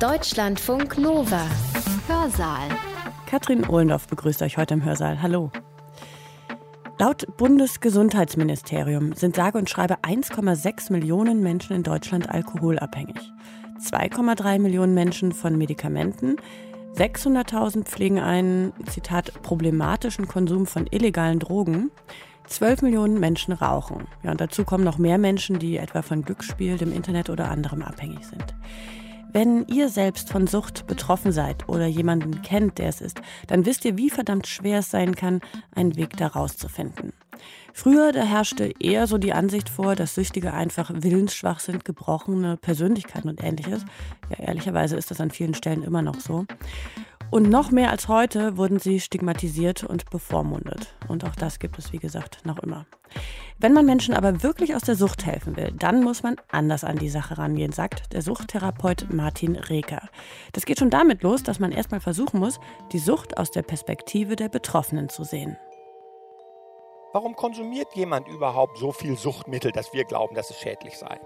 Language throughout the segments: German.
Deutschlandfunk Nova. Hörsaal. Katrin Ohlendorf begrüßt euch heute im Hörsaal. Hallo. Laut Bundesgesundheitsministerium sind sage und schreibe 1,6 Millionen Menschen in Deutschland alkoholabhängig. 2,3 Millionen Menschen von Medikamenten. 600.000 pflegen einen, Zitat, problematischen Konsum von illegalen Drogen. 12 Millionen Menschen rauchen. Ja, und dazu kommen noch mehr Menschen, die etwa von Glücksspiel, dem Internet oder anderem abhängig sind. Wenn ihr selbst von Sucht betroffen seid oder jemanden kennt, der es ist, dann wisst ihr, wie verdammt schwer es sein kann, einen Weg daraus zu finden. Früher, da herrschte eher so die Ansicht vor, dass Süchtige einfach willensschwach sind, gebrochene Persönlichkeiten und ähnliches. Ja, ehrlicherweise ist das an vielen Stellen immer noch so. Und noch mehr als heute wurden sie stigmatisiert und bevormundet. Und auch das gibt es, wie gesagt, noch immer. Wenn man Menschen aber wirklich aus der Sucht helfen will, dann muss man anders an die Sache rangehen, sagt der Suchttherapeut Martin Reker. Das geht schon damit los, dass man erstmal versuchen muss, die Sucht aus der Perspektive der Betroffenen zu sehen. Warum konsumiert jemand überhaupt so viel Suchtmittel, dass wir glauben, dass es schädlich sei?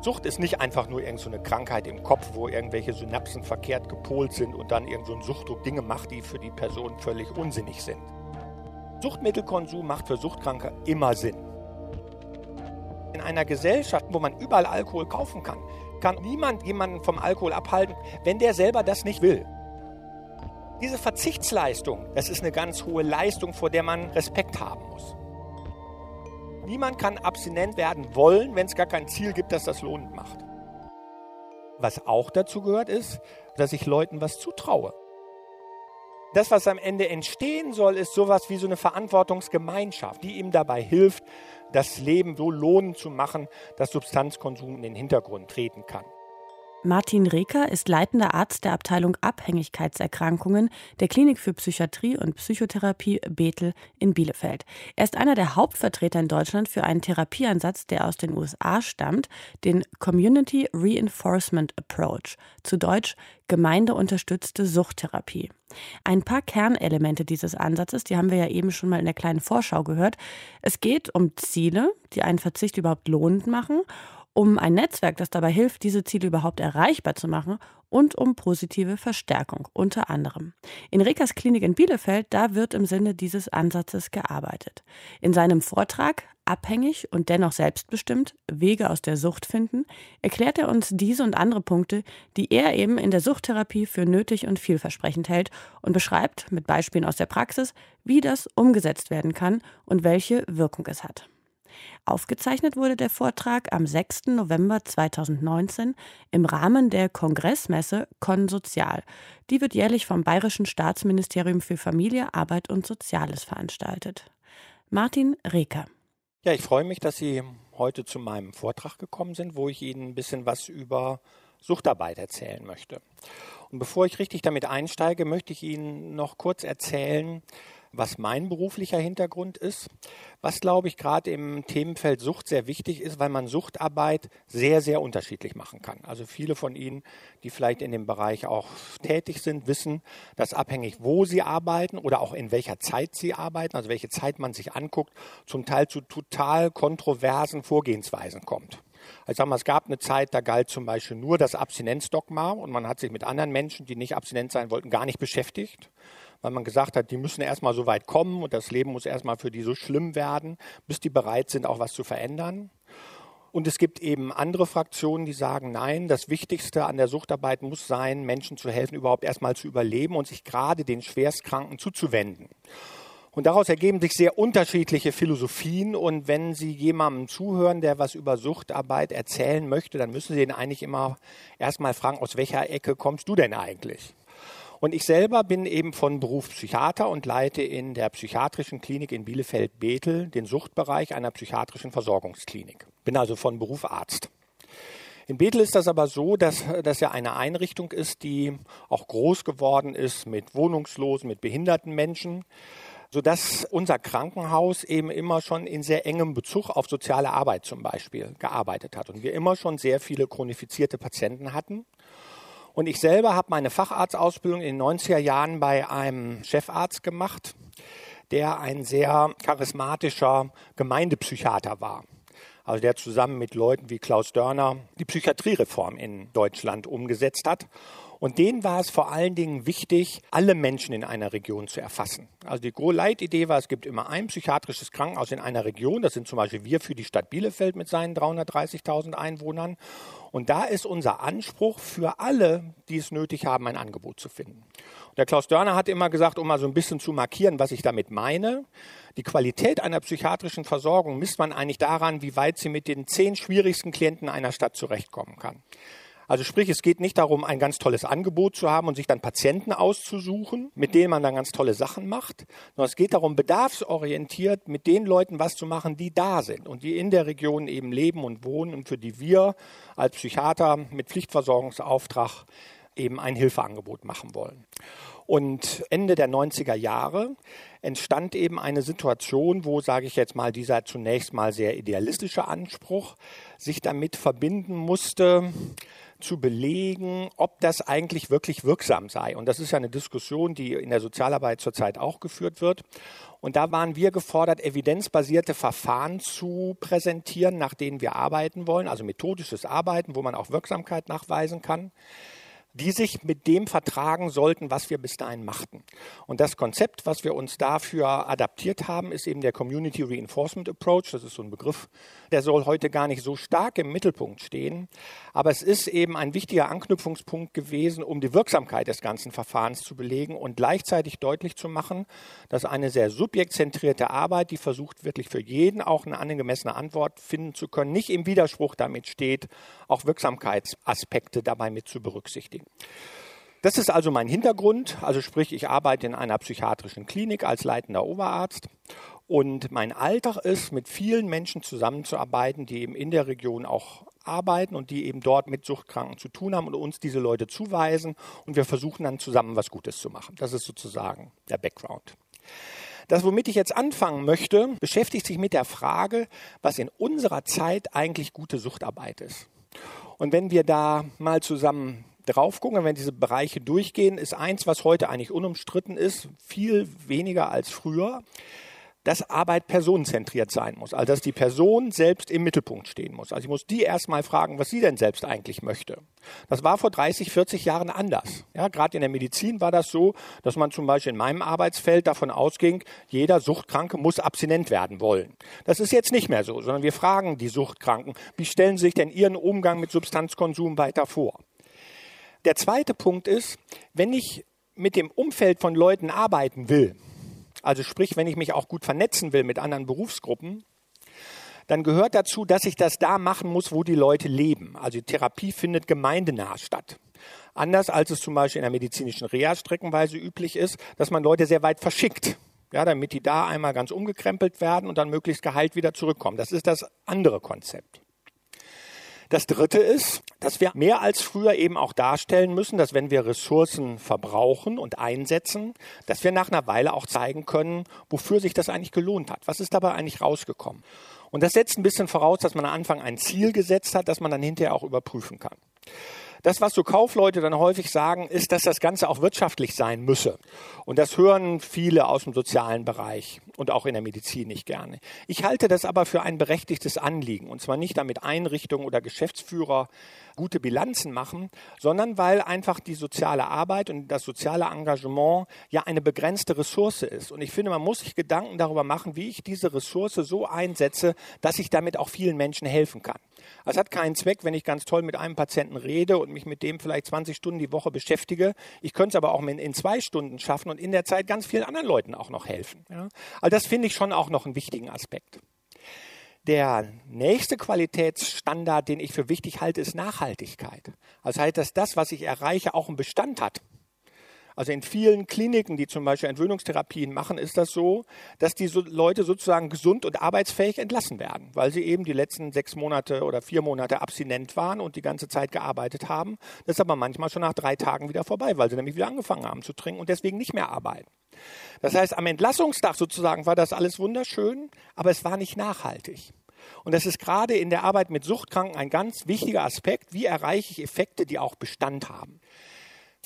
Sucht ist nicht einfach nur irgendeine so Krankheit im Kopf, wo irgendwelche Synapsen verkehrt gepolt sind und dann irgendein so Suchtdruck Dinge macht, die für die Person völlig unsinnig sind. Suchtmittelkonsum macht für Suchtkranke immer Sinn. In einer Gesellschaft, wo man überall Alkohol kaufen kann, kann niemand jemanden vom Alkohol abhalten, wenn der selber das nicht will. Diese Verzichtsleistung, das ist eine ganz hohe Leistung, vor der man Respekt haben muss. Niemand kann abstinent werden wollen, wenn es gar kein Ziel gibt, das das lohnend macht. Was auch dazu gehört, ist, dass ich Leuten was zutraue. Das, was am Ende entstehen soll, ist sowas wie so eine Verantwortungsgemeinschaft, die ihm dabei hilft, das Leben so lohnend zu machen, dass Substanzkonsum in den Hintergrund treten kann. Martin Reker ist leitender Arzt der Abteilung Abhängigkeitserkrankungen der Klinik für Psychiatrie und Psychotherapie Bethel in Bielefeld. Er ist einer der Hauptvertreter in Deutschland für einen Therapieansatz, der aus den USA stammt, den Community Reinforcement Approach, zu Deutsch gemeindeunterstützte Suchttherapie. Ein paar Kernelemente dieses Ansatzes, die haben wir ja eben schon mal in der kleinen Vorschau gehört. Es geht um Ziele, die einen Verzicht überhaupt lohnend machen um ein Netzwerk, das dabei hilft, diese Ziele überhaupt erreichbar zu machen und um positive Verstärkung unter anderem. In Rekas Klinik in Bielefeld, da wird im Sinne dieses Ansatzes gearbeitet. In seinem Vortrag Abhängig und dennoch selbstbestimmt Wege aus der Sucht finden, erklärt er uns diese und andere Punkte, die er eben in der Suchttherapie für nötig und vielversprechend hält und beschreibt mit Beispielen aus der Praxis, wie das umgesetzt werden kann und welche Wirkung es hat. Aufgezeichnet wurde der Vortrag am 6. November 2019 im Rahmen der Kongressmesse Konsozial. Die wird jährlich vom Bayerischen Staatsministerium für Familie, Arbeit und Soziales veranstaltet. Martin Reker. Ja, ich freue mich, dass Sie heute zu meinem Vortrag gekommen sind, wo ich Ihnen ein bisschen was über Suchtarbeit erzählen möchte. Und bevor ich richtig damit einsteige, möchte ich Ihnen noch kurz erzählen, was mein beruflicher Hintergrund ist, was, glaube ich, gerade im Themenfeld Sucht sehr wichtig ist, weil man Suchtarbeit sehr, sehr unterschiedlich machen kann. Also viele von Ihnen, die vielleicht in dem Bereich auch tätig sind, wissen, dass abhängig, wo sie arbeiten oder auch in welcher Zeit sie arbeiten, also welche Zeit man sich anguckt, zum Teil zu total kontroversen Vorgehensweisen kommt. Ich sag mal, es gab eine Zeit, da galt zum Beispiel nur das Abstinenzdogma und man hat sich mit anderen Menschen, die nicht abstinent sein wollten, gar nicht beschäftigt weil man gesagt hat, die müssen erstmal so weit kommen und das Leben muss erstmal für die so schlimm werden, bis die bereit sind, auch was zu verändern. Und es gibt eben andere Fraktionen, die sagen, nein, das Wichtigste an der Suchtarbeit muss sein, Menschen zu helfen, überhaupt erstmal zu überleben und sich gerade den Schwerstkranken zuzuwenden. Und daraus ergeben sich sehr unterschiedliche Philosophien. Und wenn Sie jemandem zuhören, der was über Suchtarbeit erzählen möchte, dann müssen Sie ihn eigentlich immer erstmal fragen, aus welcher Ecke kommst du denn eigentlich? Und ich selber bin eben von Beruf Psychiater und leite in der psychiatrischen Klinik in Bielefeld-Bethel den Suchtbereich einer psychiatrischen Versorgungsklinik. Bin also von Beruf Arzt. In Bethel ist das aber so, dass das ja eine Einrichtung ist, die auch groß geworden ist mit Wohnungslosen, mit behinderten Menschen, sodass unser Krankenhaus eben immer schon in sehr engem Bezug auf soziale Arbeit zum Beispiel gearbeitet hat und wir immer schon sehr viele chronifizierte Patienten hatten. Und ich selber habe meine Facharztausbildung in den 90er Jahren bei einem Chefarzt gemacht, der ein sehr charismatischer Gemeindepsychiater war. also der zusammen mit Leuten wie Klaus Dörner die Psychiatriereform in Deutschland umgesetzt hat. Und denen war es vor allen Dingen wichtig, alle Menschen in einer Region zu erfassen. Also die Leitidee war, es gibt immer ein psychiatrisches Krankenhaus in einer Region. Das sind zum Beispiel wir für die Stadt Bielefeld mit seinen 330.000 Einwohnern. Und da ist unser Anspruch für alle, die es nötig haben, ein Angebot zu finden. Und der Klaus Dörner hat immer gesagt, um mal so ein bisschen zu markieren, was ich damit meine. Die Qualität einer psychiatrischen Versorgung misst man eigentlich daran, wie weit sie mit den zehn schwierigsten Klienten einer Stadt zurechtkommen kann. Also sprich, es geht nicht darum, ein ganz tolles Angebot zu haben und sich dann Patienten auszusuchen, mit denen man dann ganz tolle Sachen macht, sondern es geht darum, bedarfsorientiert mit den Leuten was zu machen, die da sind und die in der Region eben leben und wohnen und für die wir als Psychiater mit Pflichtversorgungsauftrag eben ein Hilfeangebot machen wollen. Und Ende der 90er Jahre entstand eben eine Situation, wo, sage ich jetzt mal, dieser zunächst mal sehr idealistische Anspruch sich damit verbinden musste, zu belegen, ob das eigentlich wirklich wirksam sei. Und das ist ja eine Diskussion, die in der Sozialarbeit zurzeit auch geführt wird. Und da waren wir gefordert, evidenzbasierte Verfahren zu präsentieren, nach denen wir arbeiten wollen, also methodisches Arbeiten, wo man auch Wirksamkeit nachweisen kann die sich mit dem vertragen sollten, was wir bis dahin machten. Und das Konzept, was wir uns dafür adaptiert haben, ist eben der Community Reinforcement Approach. Das ist so ein Begriff, der soll heute gar nicht so stark im Mittelpunkt stehen. Aber es ist eben ein wichtiger Anknüpfungspunkt gewesen, um die Wirksamkeit des ganzen Verfahrens zu belegen und gleichzeitig deutlich zu machen, dass eine sehr subjektzentrierte Arbeit, die versucht wirklich für jeden auch eine angemessene Antwort finden zu können, nicht im Widerspruch damit steht, auch Wirksamkeitsaspekte dabei mit zu berücksichtigen. Das ist also mein Hintergrund. Also sprich, ich arbeite in einer psychiatrischen Klinik als leitender Oberarzt. Und mein Alltag ist, mit vielen Menschen zusammenzuarbeiten, die eben in der Region auch arbeiten und die eben dort mit Suchtkranken zu tun haben und uns diese Leute zuweisen. Und wir versuchen dann zusammen was Gutes zu machen. Das ist sozusagen der Background. Das, womit ich jetzt anfangen möchte, beschäftigt sich mit der Frage, was in unserer Zeit eigentlich gute Suchtarbeit ist. Und wenn wir da mal zusammen drauf gucken, wenn diese Bereiche durchgehen, ist eins, was heute eigentlich unumstritten ist, viel weniger als früher, dass Arbeit personenzentriert sein muss. Also dass die Person selbst im Mittelpunkt stehen muss. Also ich muss die erstmal fragen, was sie denn selbst eigentlich möchte. Das war vor 30, 40 Jahren anders. Ja, gerade in der Medizin war das so, dass man zum Beispiel in meinem Arbeitsfeld davon ausging, jeder Suchtkranke muss abstinent werden wollen. Das ist jetzt nicht mehr so, sondern wir fragen die Suchtkranken, wie stellen sie sich denn ihren Umgang mit Substanzkonsum weiter vor? Der zweite Punkt ist, wenn ich mit dem Umfeld von Leuten arbeiten will, also sprich, wenn ich mich auch gut vernetzen will mit anderen Berufsgruppen, dann gehört dazu, dass ich das da machen muss, wo die Leute leben. Also die Therapie findet gemeindenah statt. Anders als es zum Beispiel in der medizinischen Reha streckenweise üblich ist, dass man Leute sehr weit verschickt. Ja, damit die da einmal ganz umgekrempelt werden und dann möglichst geheilt wieder zurückkommen. Das ist das andere Konzept. Das Dritte ist, dass wir mehr als früher eben auch darstellen müssen, dass wenn wir Ressourcen verbrauchen und einsetzen, dass wir nach einer Weile auch zeigen können, wofür sich das eigentlich gelohnt hat. Was ist dabei eigentlich rausgekommen? Und das setzt ein bisschen voraus, dass man am Anfang ein Ziel gesetzt hat, das man dann hinterher auch überprüfen kann. Das, was so Kaufleute dann häufig sagen, ist, dass das Ganze auch wirtschaftlich sein müsse. Und das hören viele aus dem sozialen Bereich und auch in der Medizin nicht gerne. Ich halte das aber für ein berechtigtes Anliegen. Und zwar nicht damit Einrichtungen oder Geschäftsführer gute Bilanzen machen, sondern weil einfach die soziale Arbeit und das soziale Engagement ja eine begrenzte Ressource ist. Und ich finde, man muss sich Gedanken darüber machen, wie ich diese Ressource so einsetze, dass ich damit auch vielen Menschen helfen kann. Es hat keinen Zweck, wenn ich ganz toll mit einem Patienten rede und mich mit dem vielleicht 20 Stunden die Woche beschäftige. Ich könnte es aber auch in zwei Stunden schaffen und in der Zeit ganz vielen anderen Leuten auch noch helfen. Ja? Also das finde ich schon auch noch einen wichtigen Aspekt. Der nächste Qualitätsstandard, den ich für wichtig halte, ist Nachhaltigkeit. Also heißt, dass das, was ich erreiche, auch einen Bestand hat. Also in vielen Kliniken, die zum Beispiel Entwöhnungstherapien machen, ist das so, dass die Leute sozusagen gesund und arbeitsfähig entlassen werden, weil sie eben die letzten sechs Monate oder vier Monate abstinent waren und die ganze Zeit gearbeitet haben. Das ist aber manchmal schon nach drei Tagen wieder vorbei, weil sie nämlich wieder angefangen haben zu trinken und deswegen nicht mehr arbeiten. Das heißt, am Entlassungstag sozusagen war das alles wunderschön, aber es war nicht nachhaltig. Und das ist gerade in der Arbeit mit Suchtkranken ein ganz wichtiger Aspekt. Wie erreiche ich Effekte, die auch Bestand haben?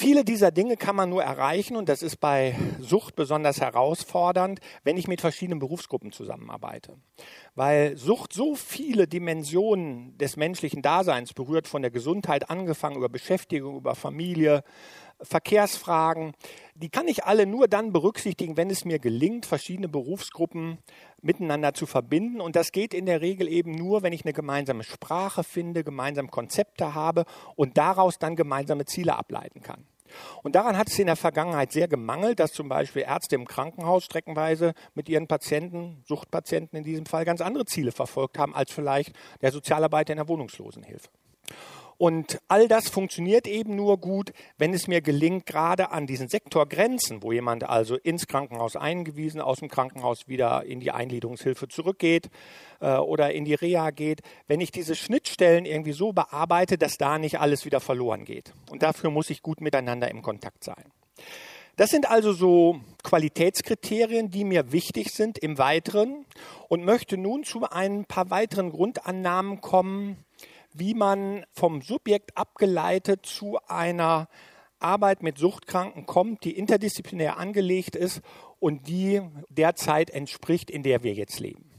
Viele dieser Dinge kann man nur erreichen und das ist bei Sucht besonders herausfordernd, wenn ich mit verschiedenen Berufsgruppen zusammenarbeite. Weil Sucht so viele Dimensionen des menschlichen Daseins berührt, von der Gesundheit angefangen über Beschäftigung, über Familie, Verkehrsfragen, die kann ich alle nur dann berücksichtigen, wenn es mir gelingt, verschiedene Berufsgruppen miteinander zu verbinden. Und das geht in der Regel eben nur, wenn ich eine gemeinsame Sprache finde, gemeinsame Konzepte habe und daraus dann gemeinsame Ziele ableiten kann. Und daran hat es in der Vergangenheit sehr gemangelt, dass zum Beispiel Ärzte im Krankenhaus streckenweise mit ihren Patienten, Suchtpatienten in diesem Fall, ganz andere Ziele verfolgt haben als vielleicht der Sozialarbeiter in der Wohnungslosenhilfe. Und all das funktioniert eben nur gut, wenn es mir gelingt, gerade an diesen Sektorgrenzen, wo jemand also ins Krankenhaus eingewiesen, aus dem Krankenhaus wieder in die Eingliederungshilfe zurückgeht äh, oder in die Reha geht, wenn ich diese Schnittstellen irgendwie so bearbeite, dass da nicht alles wieder verloren geht. Und dafür muss ich gut miteinander im Kontakt sein. Das sind also so Qualitätskriterien, die mir wichtig sind im Weiteren und möchte nun zu ein paar weiteren Grundannahmen kommen, wie man vom Subjekt abgeleitet zu einer Arbeit mit Suchtkranken kommt, die interdisziplinär angelegt ist und die der Zeit entspricht, in der wir jetzt leben.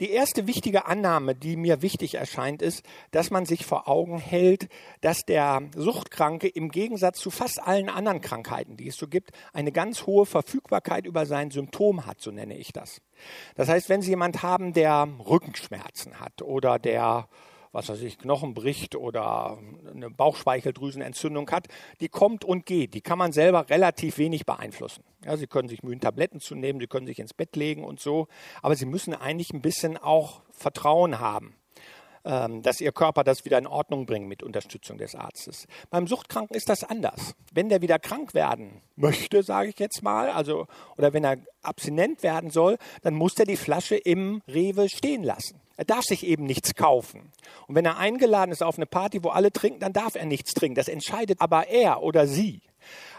Die erste wichtige Annahme, die mir wichtig erscheint, ist, dass man sich vor Augen hält, dass der Suchtkranke im Gegensatz zu fast allen anderen Krankheiten, die es so gibt, eine ganz hohe Verfügbarkeit über sein Symptom hat, so nenne ich das. Das heißt, wenn Sie jemand haben, der Rückenschmerzen hat oder der was weiß ich, Knochen bricht oder eine Bauchspeicheldrüsenentzündung hat, die kommt und geht. Die kann man selber relativ wenig beeinflussen. Ja, Sie können sich mühen, Tabletten zu nehmen, Sie können sich ins Bett legen und so, aber Sie müssen eigentlich ein bisschen auch Vertrauen haben ähm, dass ihr Körper das wieder in Ordnung bringt mit Unterstützung des Arztes. Beim Suchtkranken ist das anders. Wenn der wieder krank werden möchte, sage ich jetzt mal, also oder wenn er abstinent werden soll, dann muss er die Flasche im Rewe stehen lassen. Er darf sich eben nichts kaufen. Und wenn er eingeladen ist auf eine Party, wo alle trinken, dann darf er nichts trinken. Das entscheidet aber er oder sie.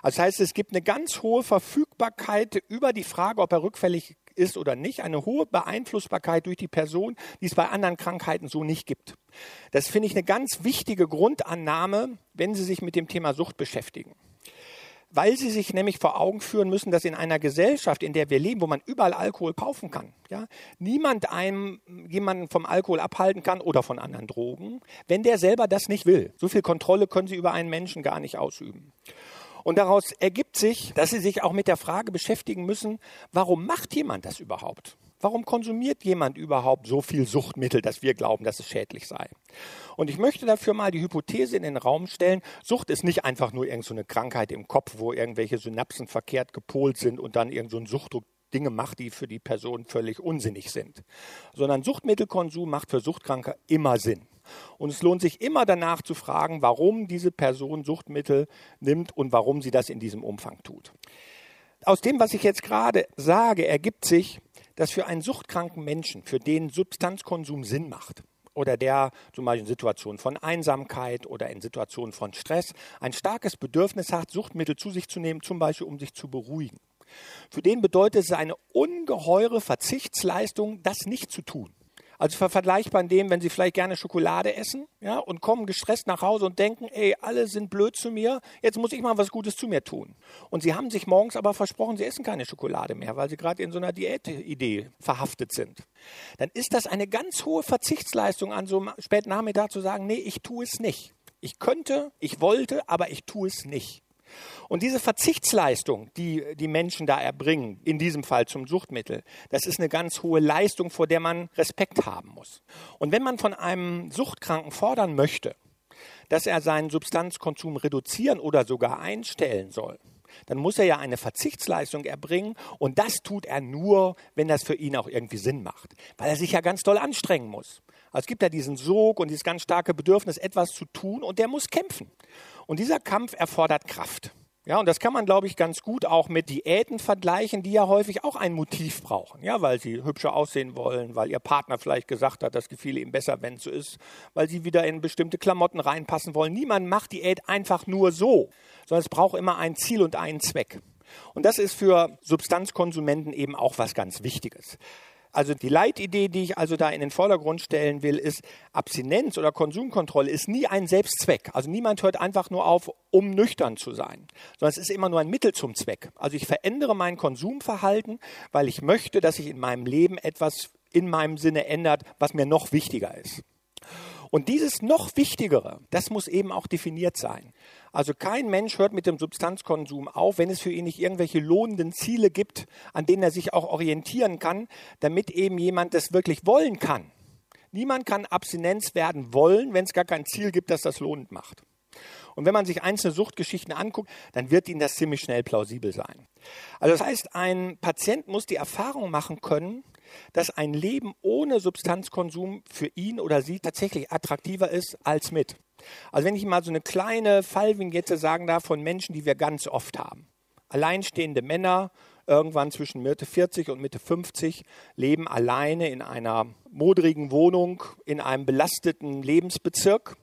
Das heißt, es gibt eine ganz hohe Verfügbarkeit über die Frage, ob er rückfällig ist oder nicht, eine hohe Beeinflussbarkeit durch die Person, die es bei anderen Krankheiten so nicht gibt. Das finde ich eine ganz wichtige Grundannahme, wenn Sie sich mit dem Thema Sucht beschäftigen weil sie sich nämlich vor Augen führen müssen, dass in einer Gesellschaft, in der wir leben, wo man überall Alkohol kaufen kann, ja, niemand einem jemanden vom Alkohol abhalten kann oder von anderen Drogen, wenn der selber das nicht will. So viel Kontrolle können sie über einen Menschen gar nicht ausüben. Und daraus ergibt sich, dass sie sich auch mit der Frage beschäftigen müssen, warum macht jemand das überhaupt? Warum konsumiert jemand überhaupt so viel Suchtmittel, dass wir glauben, dass es schädlich sei? Und ich möchte dafür mal die Hypothese in den Raum stellen, Sucht ist nicht einfach nur irgendeine so Krankheit im Kopf, wo irgendwelche Synapsen verkehrt gepolt sind und dann irgendein so Suchtdruck Dinge macht, die für die Person völlig unsinnig sind. Sondern Suchtmittelkonsum macht für Suchtkranke immer Sinn. Und es lohnt sich immer danach zu fragen, warum diese Person Suchtmittel nimmt und warum sie das in diesem Umfang tut. Aus dem, was ich jetzt gerade sage, ergibt sich, dass für einen suchtkranken Menschen, für den Substanzkonsum Sinn macht, oder der zum Beispiel in Situationen von Einsamkeit oder in Situationen von Stress ein starkes Bedürfnis hat, Suchtmittel zu sich zu nehmen, zum Beispiel um sich zu beruhigen. Für den bedeutet es eine ungeheure Verzichtsleistung, das nicht zu tun. Also vergleichbar in dem, wenn Sie vielleicht gerne Schokolade essen, ja, und kommen gestresst nach Hause und denken, ey, alle sind blöd zu mir, jetzt muss ich mal was Gutes zu mir tun. Und Sie haben sich morgens aber versprochen, Sie essen keine Schokolade mehr, weil Sie gerade in so einer Diätidee verhaftet sind. Dann ist das eine ganz hohe Verzichtsleistung an so einem späten Nachmittag zu sagen, nee, ich tue es nicht. Ich könnte, ich wollte, aber ich tue es nicht. Und diese Verzichtsleistung, die die Menschen da erbringen, in diesem Fall zum Suchtmittel, das ist eine ganz hohe Leistung, vor der man Respekt haben muss. Und wenn man von einem Suchtkranken fordern möchte, dass er seinen Substanzkonsum reduzieren oder sogar einstellen soll, dann muss er ja eine Verzichtsleistung erbringen und das tut er nur, wenn das für ihn auch irgendwie Sinn macht, weil er sich ja ganz doll anstrengen muss. Also es gibt ja diesen Sog und dieses ganz starke Bedürfnis, etwas zu tun und der muss kämpfen. Und dieser Kampf erfordert Kraft. Ja, und das kann man, glaube ich, ganz gut auch mit Diäten vergleichen, die ja häufig auch ein Motiv brauchen. Ja, weil sie hübscher aussehen wollen, weil ihr Partner vielleicht gesagt hat, das gefiele ihm besser, wenn es so ist, weil sie wieder in bestimmte Klamotten reinpassen wollen. Niemand macht Diät einfach nur so, sondern es braucht immer ein Ziel und einen Zweck. Und das ist für Substanzkonsumenten eben auch was ganz Wichtiges. Also die Leitidee, die ich also da in den Vordergrund stellen will, ist, Abstinenz oder Konsumkontrolle ist nie ein Selbstzweck. Also niemand hört einfach nur auf, um nüchtern zu sein, sondern es ist immer nur ein Mittel zum Zweck. Also ich verändere mein Konsumverhalten, weil ich möchte, dass sich in meinem Leben etwas in meinem Sinne ändert, was mir noch wichtiger ist. Und dieses noch Wichtigere, das muss eben auch definiert sein. Also kein Mensch hört mit dem Substanzkonsum auf, wenn es für ihn nicht irgendwelche lohnenden Ziele gibt, an denen er sich auch orientieren kann, damit eben jemand das wirklich wollen kann. Niemand kann Abstinenz werden wollen, wenn es gar kein Ziel gibt, das das lohnend macht. Und wenn man sich einzelne Suchtgeschichten anguckt, dann wird ihnen das ziemlich schnell plausibel sein. Also das heißt, ein Patient muss die Erfahrung machen können, dass ein Leben ohne Substanzkonsum für ihn oder sie tatsächlich attraktiver ist als mit. Also wenn ich mal so eine kleine Fallvignette sagen darf von Menschen, die wir ganz oft haben. Alleinstehende Männer, irgendwann zwischen Mitte 40 und Mitte 50, leben alleine in einer modrigen Wohnung in einem belasteten Lebensbezirk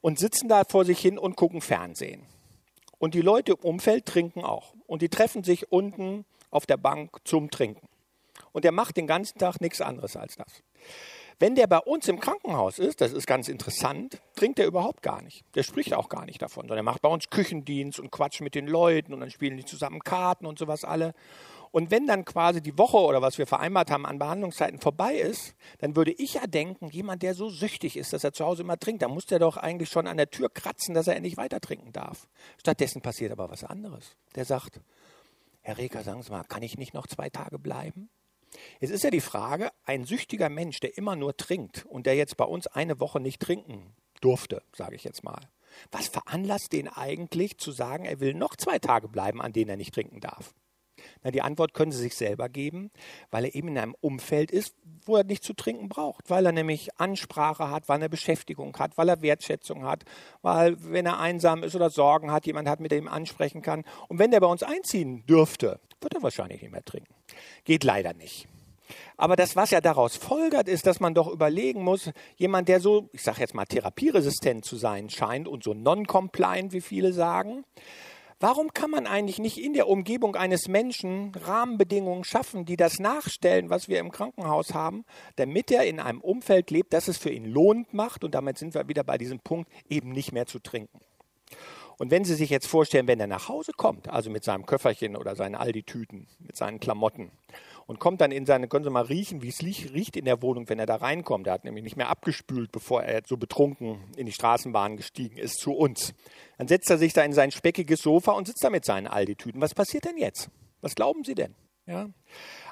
und sitzen da vor sich hin und gucken Fernsehen. Und die Leute im Umfeld trinken auch. Und die treffen sich unten auf der Bank zum Trinken und der macht den ganzen Tag nichts anderes als das. Wenn der bei uns im Krankenhaus ist, das ist ganz interessant, trinkt er überhaupt gar nicht. Der spricht auch gar nicht davon, sondern er macht bei uns Küchendienst und quatscht mit den Leuten und dann spielen die zusammen Karten und sowas alle. Und wenn dann quasi die Woche oder was wir vereinbart haben an Behandlungszeiten vorbei ist, dann würde ich ja denken, jemand, der so süchtig ist, dass er zu Hause immer trinkt, dann muss der doch eigentlich schon an der Tür kratzen, dass er endlich weiter trinken darf. Stattdessen passiert aber was anderes. Der sagt, Herr Reker, sagen Sie mal, kann ich nicht noch zwei Tage bleiben? Jetzt ist ja die Frage, ein süchtiger Mensch, der immer nur trinkt und der jetzt bei uns eine Woche nicht trinken durfte, sage ich jetzt mal. Was veranlasst den eigentlich zu sagen, er will noch zwei Tage bleiben, an denen er nicht trinken darf? Na, die Antwort können Sie sich selber geben, weil er eben in einem Umfeld ist, wo er nicht zu trinken braucht, weil er nämlich Ansprache hat, weil er Beschäftigung hat, weil er Wertschätzung hat, weil wenn er einsam ist oder Sorgen hat, jemand hat, mit dem ansprechen kann. Und wenn der bei uns einziehen dürfte, wird er wahrscheinlich nicht mehr trinken. Geht leider nicht. Aber das, was ja daraus folgert, ist, dass man doch überlegen muss, jemand, der so, ich sage jetzt mal, therapieresistent zu sein scheint und so non-compliant, wie viele sagen, Warum kann man eigentlich nicht in der Umgebung eines Menschen Rahmenbedingungen schaffen, die das nachstellen, was wir im Krankenhaus haben, damit er in einem Umfeld lebt, das es für ihn lohnend macht? Und damit sind wir wieder bei diesem Punkt, eben nicht mehr zu trinken. Und wenn Sie sich jetzt vorstellen, wenn er nach Hause kommt, also mit seinem Köfferchen oder seinen Aldi-Tüten, mit seinen Klamotten, und kommt dann in seine, können Sie mal riechen, wie es riecht in der Wohnung, wenn er da reinkommt. Er hat nämlich nicht mehr abgespült, bevor er so betrunken in die Straßenbahn gestiegen ist zu uns. Dann setzt er sich da in sein speckiges Sofa und sitzt da mit seinen Aldi-Tüten. Was passiert denn jetzt? Was glauben Sie denn? Ja?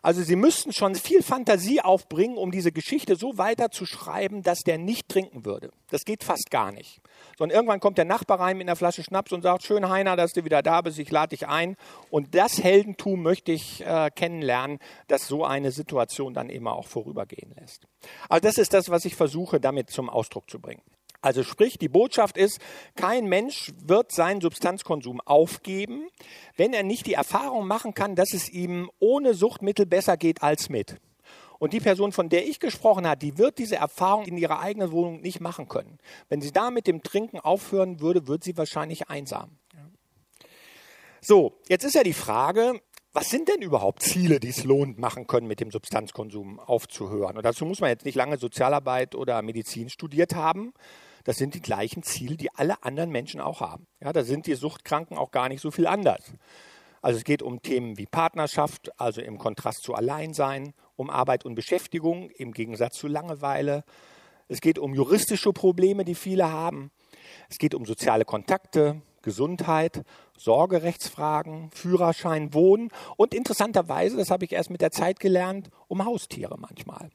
Also Sie müssten schon viel Fantasie aufbringen, um diese Geschichte so weiter zu schreiben, dass der nicht trinken würde. Das geht fast gar nicht. Sondern irgendwann kommt der Nachbar rein mit einer Flasche Schnaps und sagt, schön Heiner, dass du wieder da bist, ich lade dich ein. Und das Heldentum möchte ich äh, kennenlernen, dass so eine Situation dann immer auch vorübergehen lässt. Also das ist das, was ich versuche damit zum Ausdruck zu bringen. Also sprich, die Botschaft ist, kein Mensch wird seinen Substanzkonsum aufgeben, wenn er nicht die Erfahrung machen kann, dass es ihm ohne Suchtmittel besser geht als mit. Und die Person, von der ich gesprochen habe, die wird diese Erfahrung in ihrer eigenen Wohnung nicht machen können. Wenn sie da mit dem Trinken aufhören würde, wird sie wahrscheinlich einsam. So, jetzt ist ja die Frage, was sind denn überhaupt Ziele, die es lohnt machen können, mit dem Substanzkonsum aufzuhören? Und dazu muss man jetzt nicht lange Sozialarbeit oder Medizin studiert haben, das sind die gleichen Ziele, die alle anderen Menschen auch haben. Ja, da sind die Suchtkranken auch gar nicht so viel anders. Also es geht um Themen wie Partnerschaft, also im Kontrast zu Alleinsein, um Arbeit und Beschäftigung im Gegensatz zu Langeweile. Es geht um juristische Probleme, die viele haben. Es geht um soziale Kontakte, Gesundheit, Sorgerechtsfragen, Führerschein, Wohnen und interessanterweise, das habe ich erst mit der Zeit gelernt, um Haustiere manchmal.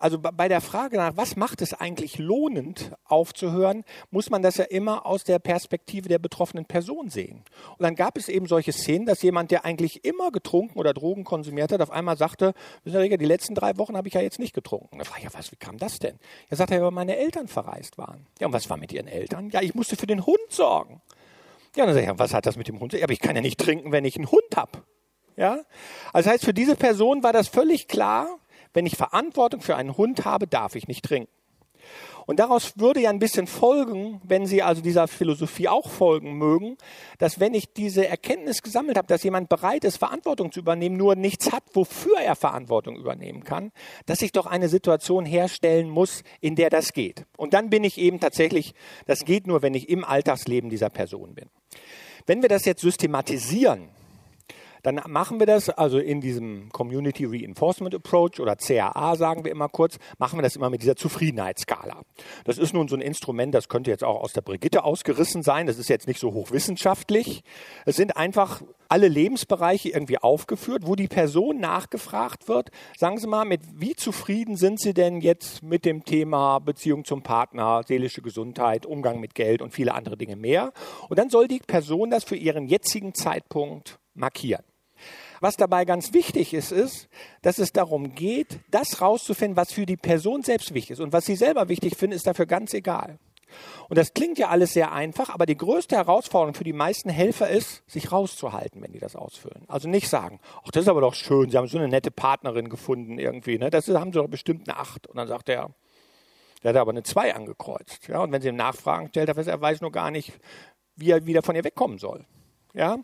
Also bei der Frage nach, was macht es eigentlich lohnend aufzuhören, muss man das ja immer aus der Perspektive der betroffenen Person sehen. Und dann gab es eben solche Szenen, dass jemand, der eigentlich immer getrunken oder Drogen konsumiert hat, auf einmal sagte, die letzten drei Wochen habe ich ja jetzt nicht getrunken. Da frage ich, ja, was, wie kam das denn? Er sagte, ja, weil meine Eltern verreist waren. Ja, und was war mit ihren Eltern? Ja, ich musste für den Hund sorgen. Ja, dann sage ich, was hat das mit dem Hund? Ja, aber ich kann ja nicht trinken, wenn ich einen Hund habe. Ja? Also das heißt, für diese Person war das völlig klar, wenn ich Verantwortung für einen Hund habe, darf ich nicht trinken. Und daraus würde ja ein bisschen folgen, wenn Sie also dieser Philosophie auch folgen mögen, dass wenn ich diese Erkenntnis gesammelt habe, dass jemand bereit ist, Verantwortung zu übernehmen, nur nichts hat, wofür er Verantwortung übernehmen kann, dass ich doch eine Situation herstellen muss, in der das geht. Und dann bin ich eben tatsächlich, das geht nur, wenn ich im Alltagsleben dieser Person bin. Wenn wir das jetzt systematisieren, dann machen wir das also in diesem Community Reinforcement Approach oder CAA sagen wir immer kurz, machen wir das immer mit dieser Zufriedenheitsskala. Das ist nun so ein Instrument, das könnte jetzt auch aus der Brigitte ausgerissen sein, das ist jetzt nicht so hochwissenschaftlich. Es sind einfach alle Lebensbereiche irgendwie aufgeführt, wo die Person nachgefragt wird, sagen Sie mal, mit wie zufrieden sind Sie denn jetzt mit dem Thema Beziehung zum Partner, seelische Gesundheit, Umgang mit Geld und viele andere Dinge mehr. Und dann soll die Person das für ihren jetzigen Zeitpunkt markieren. Was dabei ganz wichtig ist, ist, dass es darum geht, das rauszufinden, was für die Person selbst wichtig ist. Und was sie selber wichtig finden, ist dafür ganz egal. Und das klingt ja alles sehr einfach, aber die größte Herausforderung für die meisten Helfer ist, sich rauszuhalten, wenn die das ausfüllen. Also nicht sagen, ach, das ist aber doch schön, Sie haben so eine nette Partnerin gefunden irgendwie, ne? das haben Sie doch bestimmt eine Acht. Und dann sagt er, der hat aber eine Zwei angekreuzt. Ja? Und wenn Sie ihm Nachfragen stellt, er weiß nur gar nicht, wie er wieder von ihr wegkommen soll. Ja?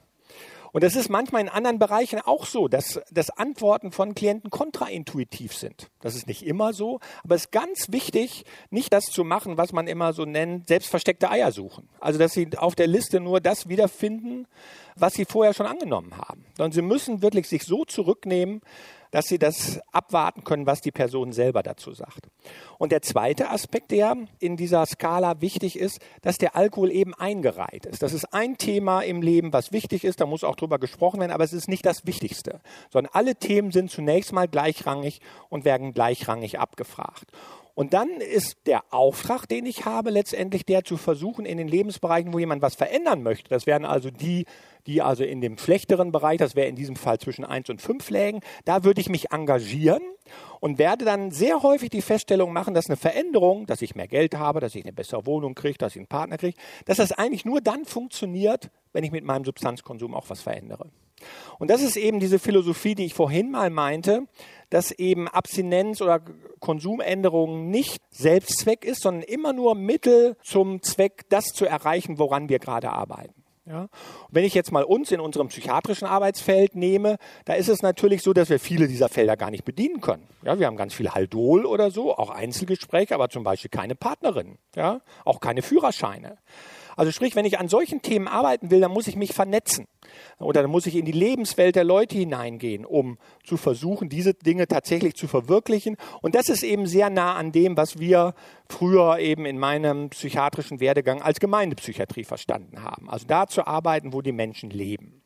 Und das ist manchmal in anderen Bereichen auch so, dass, dass Antworten von Klienten kontraintuitiv sind. Das ist nicht immer so, aber es ist ganz wichtig, nicht das zu machen, was man immer so nennt, selbstversteckte Eier suchen. Also, dass sie auf der Liste nur das wiederfinden, was sie vorher schon angenommen haben. Sondern sie müssen wirklich sich so zurücknehmen, dass sie das abwarten können, was die Person selber dazu sagt. Und der zweite Aspekt, der in dieser Skala wichtig ist, dass der Alkohol eben eingereiht ist. Das ist ein Thema im Leben, was wichtig ist, da muss auch drüber gesprochen werden, aber es ist nicht das Wichtigste, sondern alle Themen sind zunächst mal gleichrangig und werden gleichrangig abgefragt. Und dann ist der Auftrag, den ich habe, letztendlich der zu versuchen, in den Lebensbereichen, wo jemand was verändern möchte, das wären also die, die also in dem schlechteren Bereich, das wäre in diesem Fall zwischen eins und fünf lägen, da würde ich mich engagieren und werde dann sehr häufig die Feststellung machen, dass eine Veränderung, dass ich mehr Geld habe, dass ich eine bessere Wohnung kriege, dass ich einen Partner kriege, dass das eigentlich nur dann funktioniert, wenn ich mit meinem Substanzkonsum auch was verändere. Und das ist eben diese Philosophie, die ich vorhin mal meinte, dass eben Abstinenz oder Konsumänderungen nicht Selbstzweck ist, sondern immer nur Mittel zum Zweck, das zu erreichen, woran wir gerade arbeiten. Ja? Wenn ich jetzt mal uns in unserem psychiatrischen Arbeitsfeld nehme, da ist es natürlich so, dass wir viele dieser Felder gar nicht bedienen können. Ja, wir haben ganz viel Haldol oder so, auch Einzelgespräche, aber zum Beispiel keine Partnerin, ja, auch keine Führerscheine. Also sprich, wenn ich an solchen Themen arbeiten will, dann muss ich mich vernetzen. Oder dann muss ich in die Lebenswelt der Leute hineingehen, um zu versuchen, diese Dinge tatsächlich zu verwirklichen. Und das ist eben sehr nah an dem, was wir früher eben in meinem psychiatrischen Werdegang als Gemeindepsychiatrie verstanden haben. Also da zu arbeiten, wo die Menschen leben.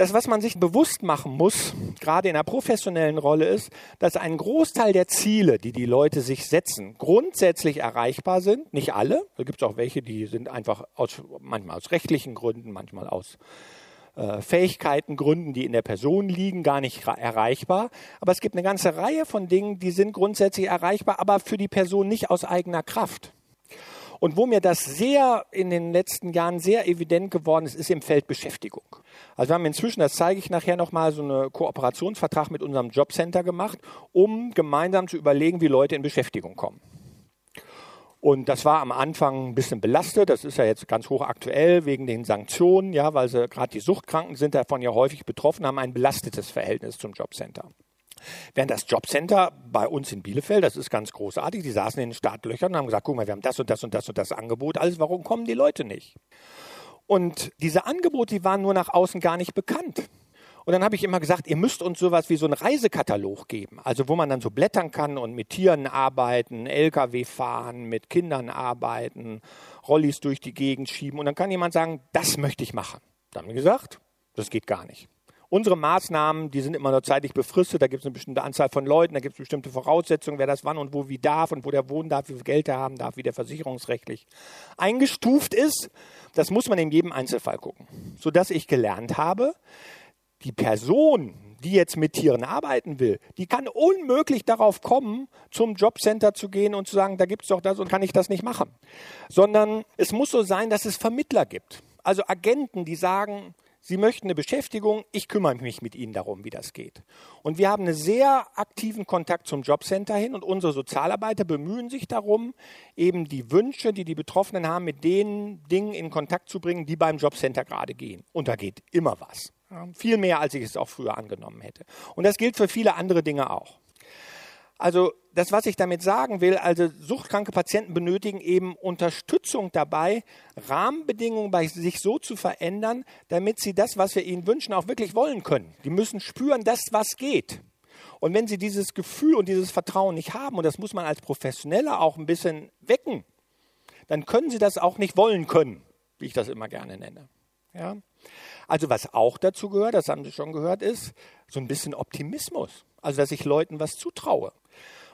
Das, was man sich bewusst machen muss, gerade in einer professionellen Rolle, ist, dass ein Großteil der Ziele, die die Leute sich setzen, grundsätzlich erreichbar sind. Nicht alle. Da gibt es auch welche, die sind einfach aus, manchmal aus rechtlichen Gründen, manchmal aus äh, Fähigkeitengründen, die in der Person liegen, gar nicht erreichbar. Aber es gibt eine ganze Reihe von Dingen, die sind grundsätzlich erreichbar, aber für die Person nicht aus eigener Kraft. Und wo mir das sehr in den letzten Jahren sehr evident geworden ist, ist im Feld Beschäftigung. Also wir haben inzwischen, das zeige ich nachher nochmal, so einen Kooperationsvertrag mit unserem Jobcenter gemacht, um gemeinsam zu überlegen, wie Leute in Beschäftigung kommen. Und das war am Anfang ein bisschen belastet. Das ist ja jetzt ganz hoch aktuell wegen den Sanktionen, ja, weil sie gerade die Suchtkranken sind davon ja häufig betroffen, haben ein belastetes Verhältnis zum Jobcenter. Während das Jobcenter bei uns in Bielefeld, das ist ganz großartig, die saßen in den Startlöchern und haben gesagt, guck mal, wir haben das und das und das und das Angebot, alles, warum kommen die Leute nicht? Und diese Angebote, die waren nur nach außen gar nicht bekannt. Und dann habe ich immer gesagt, ihr müsst uns sowas wie so einen Reisekatalog geben, also wo man dann so blättern kann und mit Tieren arbeiten, LKW fahren, mit Kindern arbeiten, Rollis durch die Gegend schieben. Und dann kann jemand sagen, das möchte ich machen. Dann haben wir gesagt, das geht gar nicht. Unsere Maßnahmen, die sind immer nur zeitlich befristet. Da gibt es eine bestimmte Anzahl von Leuten, da gibt es bestimmte Voraussetzungen, wer das wann und wo wie darf und wo der wohnen darf, wie viel Geld er haben darf, wie der versicherungsrechtlich eingestuft ist. Das muss man in jedem Einzelfall gucken. Sodass ich gelernt habe, die Person, die jetzt mit Tieren arbeiten will, die kann unmöglich darauf kommen, zum Jobcenter zu gehen und zu sagen, da gibt es doch das und kann ich das nicht machen. Sondern es muss so sein, dass es Vermittler gibt. Also Agenten, die sagen, Sie möchten eine Beschäftigung, ich kümmere mich mit Ihnen darum, wie das geht. Und wir haben einen sehr aktiven Kontakt zum Jobcenter hin und unsere Sozialarbeiter bemühen sich darum, eben die Wünsche, die die Betroffenen haben, mit den Dingen in Kontakt zu bringen, die beim Jobcenter gerade gehen. Und da geht immer was. Viel mehr, als ich es auch früher angenommen hätte. Und das gilt für viele andere Dinge auch. Also das, was ich damit sagen will, also suchtkranke Patienten benötigen eben Unterstützung dabei, Rahmenbedingungen bei sich so zu verändern, damit sie das, was wir ihnen wünschen, auch wirklich wollen können. Die müssen spüren, dass was geht. Und wenn sie dieses Gefühl und dieses Vertrauen nicht haben, und das muss man als Professioneller auch ein bisschen wecken, dann können sie das auch nicht wollen können, wie ich das immer gerne nenne. Ja? Also was auch dazu gehört, das haben Sie schon gehört, ist so ein bisschen Optimismus. Also dass ich Leuten was zutraue.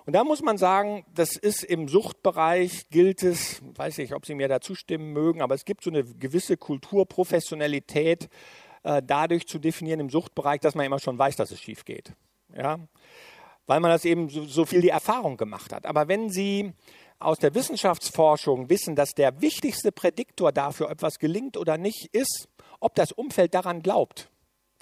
Und da muss man sagen, das ist im Suchtbereich, gilt es, weiß nicht, ob Sie mir da zustimmen mögen, aber es gibt so eine gewisse Kulturprofessionalität äh, dadurch zu definieren im Suchtbereich, dass man immer schon weiß, dass es schief geht. Ja? Weil man das eben so, so viel die Erfahrung gemacht hat. Aber wenn Sie aus der Wissenschaftsforschung wissen, dass der wichtigste Prädiktor dafür, ob etwas gelingt oder nicht, ist, ob das Umfeld daran glaubt,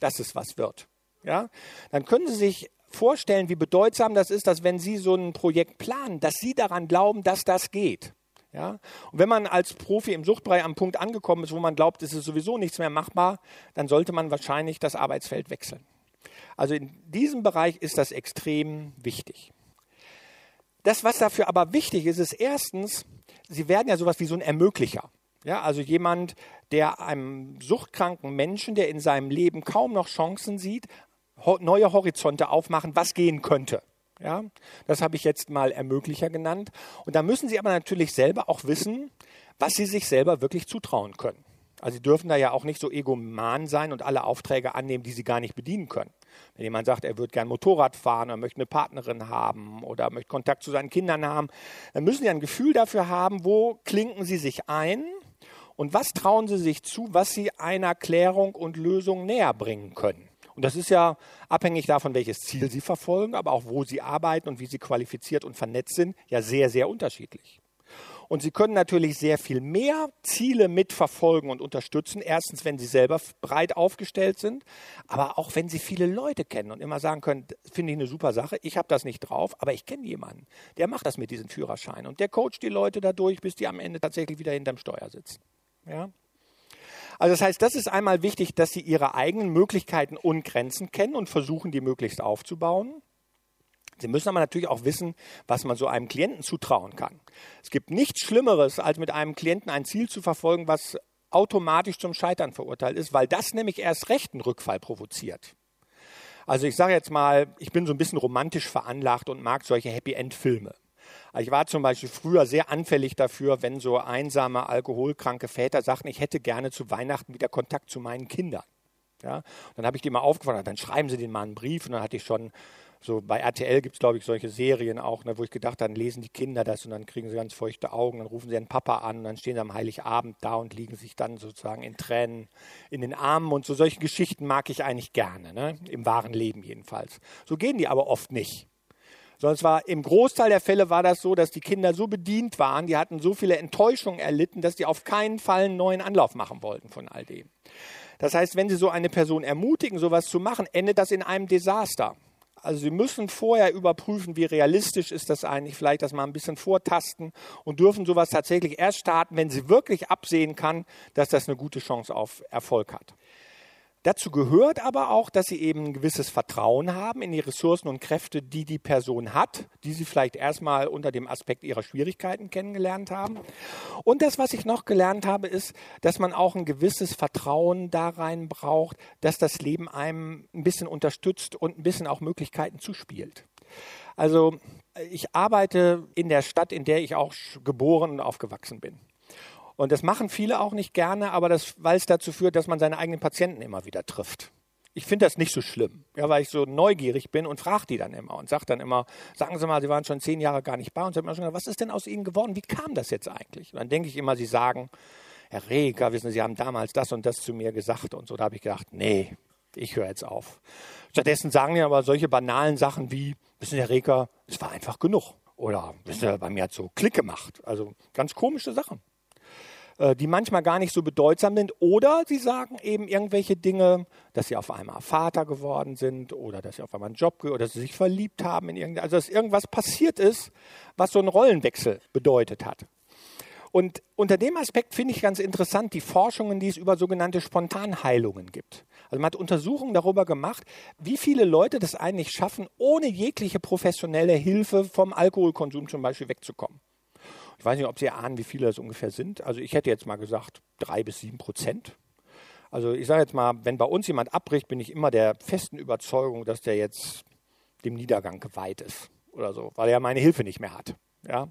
dass es was wird. Ja? Dann können Sie sich vorstellen, wie bedeutsam das ist, dass wenn Sie so ein Projekt planen, dass Sie daran glauben, dass das geht. Ja? Und wenn man als Profi im Suchtbereich am Punkt angekommen ist, wo man glaubt, es ist sowieso nichts mehr machbar, dann sollte man wahrscheinlich das Arbeitsfeld wechseln. Also in diesem Bereich ist das extrem wichtig. Das, was dafür aber wichtig ist, ist erstens, Sie werden ja sowas wie so ein Ermöglicher. Ja, also jemand, der einem suchtkranken Menschen, der in seinem Leben kaum noch Chancen sieht, neue Horizonte aufmachen, was gehen könnte. Ja, das habe ich jetzt mal Ermöglicher genannt. Und da müssen Sie aber natürlich selber auch wissen, was Sie sich selber wirklich zutrauen können. Also Sie dürfen da ja auch nicht so egoman sein und alle Aufträge annehmen, die Sie gar nicht bedienen können. Wenn jemand sagt, er würde gern Motorrad fahren oder möchte eine Partnerin haben oder möchte Kontakt zu seinen Kindern haben, dann müssen Sie ein Gefühl dafür haben, wo klinken Sie sich ein und was trauen Sie sich zu, was Sie einer Klärung und Lösung näher bringen können. Und das ist ja abhängig davon, welches Ziel Sie verfolgen, aber auch wo Sie arbeiten und wie Sie qualifiziert und vernetzt sind, ja sehr, sehr unterschiedlich. Und Sie können natürlich sehr viel mehr Ziele mitverfolgen und unterstützen. Erstens, wenn Sie selber breit aufgestellt sind, aber auch wenn Sie viele Leute kennen und immer sagen können, finde ich eine super Sache, ich habe das nicht drauf, aber ich kenne jemanden, der macht das mit diesen Führerschein und der coacht die Leute dadurch, bis die am Ende tatsächlich wieder hinterm Steuer sitzen. Ja? Also das heißt, das ist einmal wichtig, dass Sie Ihre eigenen Möglichkeiten und Grenzen kennen und versuchen, die möglichst aufzubauen. Sie müssen aber natürlich auch wissen, was man so einem Klienten zutrauen kann. Es gibt nichts Schlimmeres, als mit einem Klienten ein Ziel zu verfolgen, was automatisch zum Scheitern verurteilt ist, weil das nämlich erst recht einen Rückfall provoziert. Also ich sage jetzt mal, ich bin so ein bisschen romantisch veranlagt und mag solche Happy-End-Filme. Ich war zum Beispiel früher sehr anfällig dafür, wenn so einsame, alkoholkranke Väter sagten, ich hätte gerne zu Weihnachten wieder Kontakt zu meinen Kindern. Ja? Dann habe ich die mal aufgefordert, dann schreiben Sie denen mal einen Brief. Und dann hatte ich schon so bei RTL gibt es, glaube ich, solche Serien auch, ne, wo ich gedacht habe, dann lesen die Kinder das und dann kriegen sie ganz feuchte Augen, dann rufen sie ihren Papa an und dann stehen sie am Heiligabend da und liegen sich dann sozusagen in Tränen in den Armen und so solche Geschichten mag ich eigentlich gerne, ne, im wahren Leben jedenfalls. So gehen die aber oft nicht. Sondern es war im Großteil der Fälle war das so, dass die Kinder so bedient waren, die hatten so viele Enttäuschungen erlitten, dass die auf keinen Fall einen neuen Anlauf machen wollten von all dem. Das heißt, wenn Sie so eine Person ermutigen, sowas zu machen, endet das in einem Desaster. Also Sie müssen vorher überprüfen, wie realistisch ist das eigentlich, vielleicht das mal ein bisschen vortasten und dürfen sowas tatsächlich erst starten, wenn Sie wirklich absehen kann, dass das eine gute Chance auf Erfolg hat. Dazu gehört aber auch, dass sie eben ein gewisses Vertrauen haben in die Ressourcen und Kräfte, die die Person hat, die sie vielleicht erstmal unter dem Aspekt ihrer Schwierigkeiten kennengelernt haben. Und das, was ich noch gelernt habe, ist, dass man auch ein gewisses Vertrauen da rein braucht, dass das Leben einem ein bisschen unterstützt und ein bisschen auch Möglichkeiten zuspielt. Also ich arbeite in der Stadt, in der ich auch geboren und aufgewachsen bin. Und das machen viele auch nicht gerne, aber das, weil es dazu führt, dass man seine eigenen Patienten immer wieder trifft. Ich finde das nicht so schlimm, ja, weil ich so neugierig bin und frage die dann immer und sage dann immer, sagen Sie mal, Sie waren schon zehn Jahre gar nicht bei uns. Und schon, was ist denn aus Ihnen geworden? Wie kam das jetzt eigentlich? Und dann denke ich immer, Sie sagen, Herr Reger, wissen Sie, Sie haben damals das und das zu mir gesagt und so. Da habe ich gedacht, nee, ich höre jetzt auf. Stattdessen sagen die aber solche banalen Sachen wie, wissen Sie, Herr Reger, es war einfach genug. Oder, wissen Sie, bei mir hat so Klick gemacht. Also ganz komische Sachen. Äh, die manchmal gar nicht so bedeutsam sind. Oder sie sagen eben irgendwelche Dinge, dass sie auf einmal Vater geworden sind oder dass sie auf einmal einen Job oder dass sie sich verliebt haben in irgendein, also dass irgendwas passiert ist, was so einen Rollenwechsel bedeutet hat. Und unter dem Aspekt finde ich ganz interessant die Forschungen, die es über sogenannte Spontanheilungen gibt. Also man hat Untersuchungen darüber gemacht, wie viele Leute das eigentlich schaffen, ohne jegliche professionelle Hilfe vom Alkoholkonsum zum Beispiel wegzukommen. Ich weiß nicht, ob Sie ahnen, wie viele das ungefähr sind. Also ich hätte jetzt mal gesagt, drei bis sieben Prozent. Also ich sage jetzt mal, wenn bei uns jemand abbricht, bin ich immer der festen Überzeugung, dass der jetzt dem Niedergang geweiht ist oder so, weil er meine Hilfe nicht mehr hat. Ja.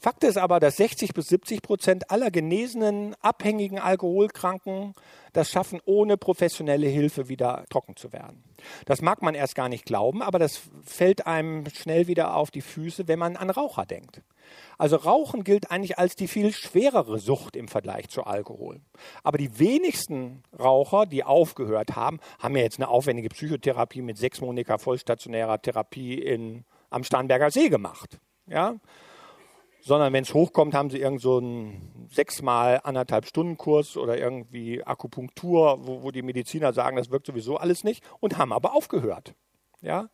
Fakt ist aber, dass 60 bis 70 Prozent aller genesenen, abhängigen Alkoholkranken das schaffen, ohne professionelle Hilfe wieder trocken zu werden. Das mag man erst gar nicht glauben, aber das fällt einem schnell wieder auf die Füße, wenn man an Raucher denkt. Also Rauchen gilt eigentlich als die viel schwerere Sucht im Vergleich zu Alkohol. Aber die wenigsten Raucher, die aufgehört haben, haben ja jetzt eine aufwendige Psychotherapie mit sechsmonatiger vollstationärer Therapie in, am Starnberger See gemacht. Ja? Sondern wenn es hochkommt, haben sie irgend so einen sechsmal anderthalb Stunden Kurs oder irgendwie Akupunktur, wo, wo die Mediziner sagen, das wirkt sowieso alles nicht und haben aber aufgehört. Ja,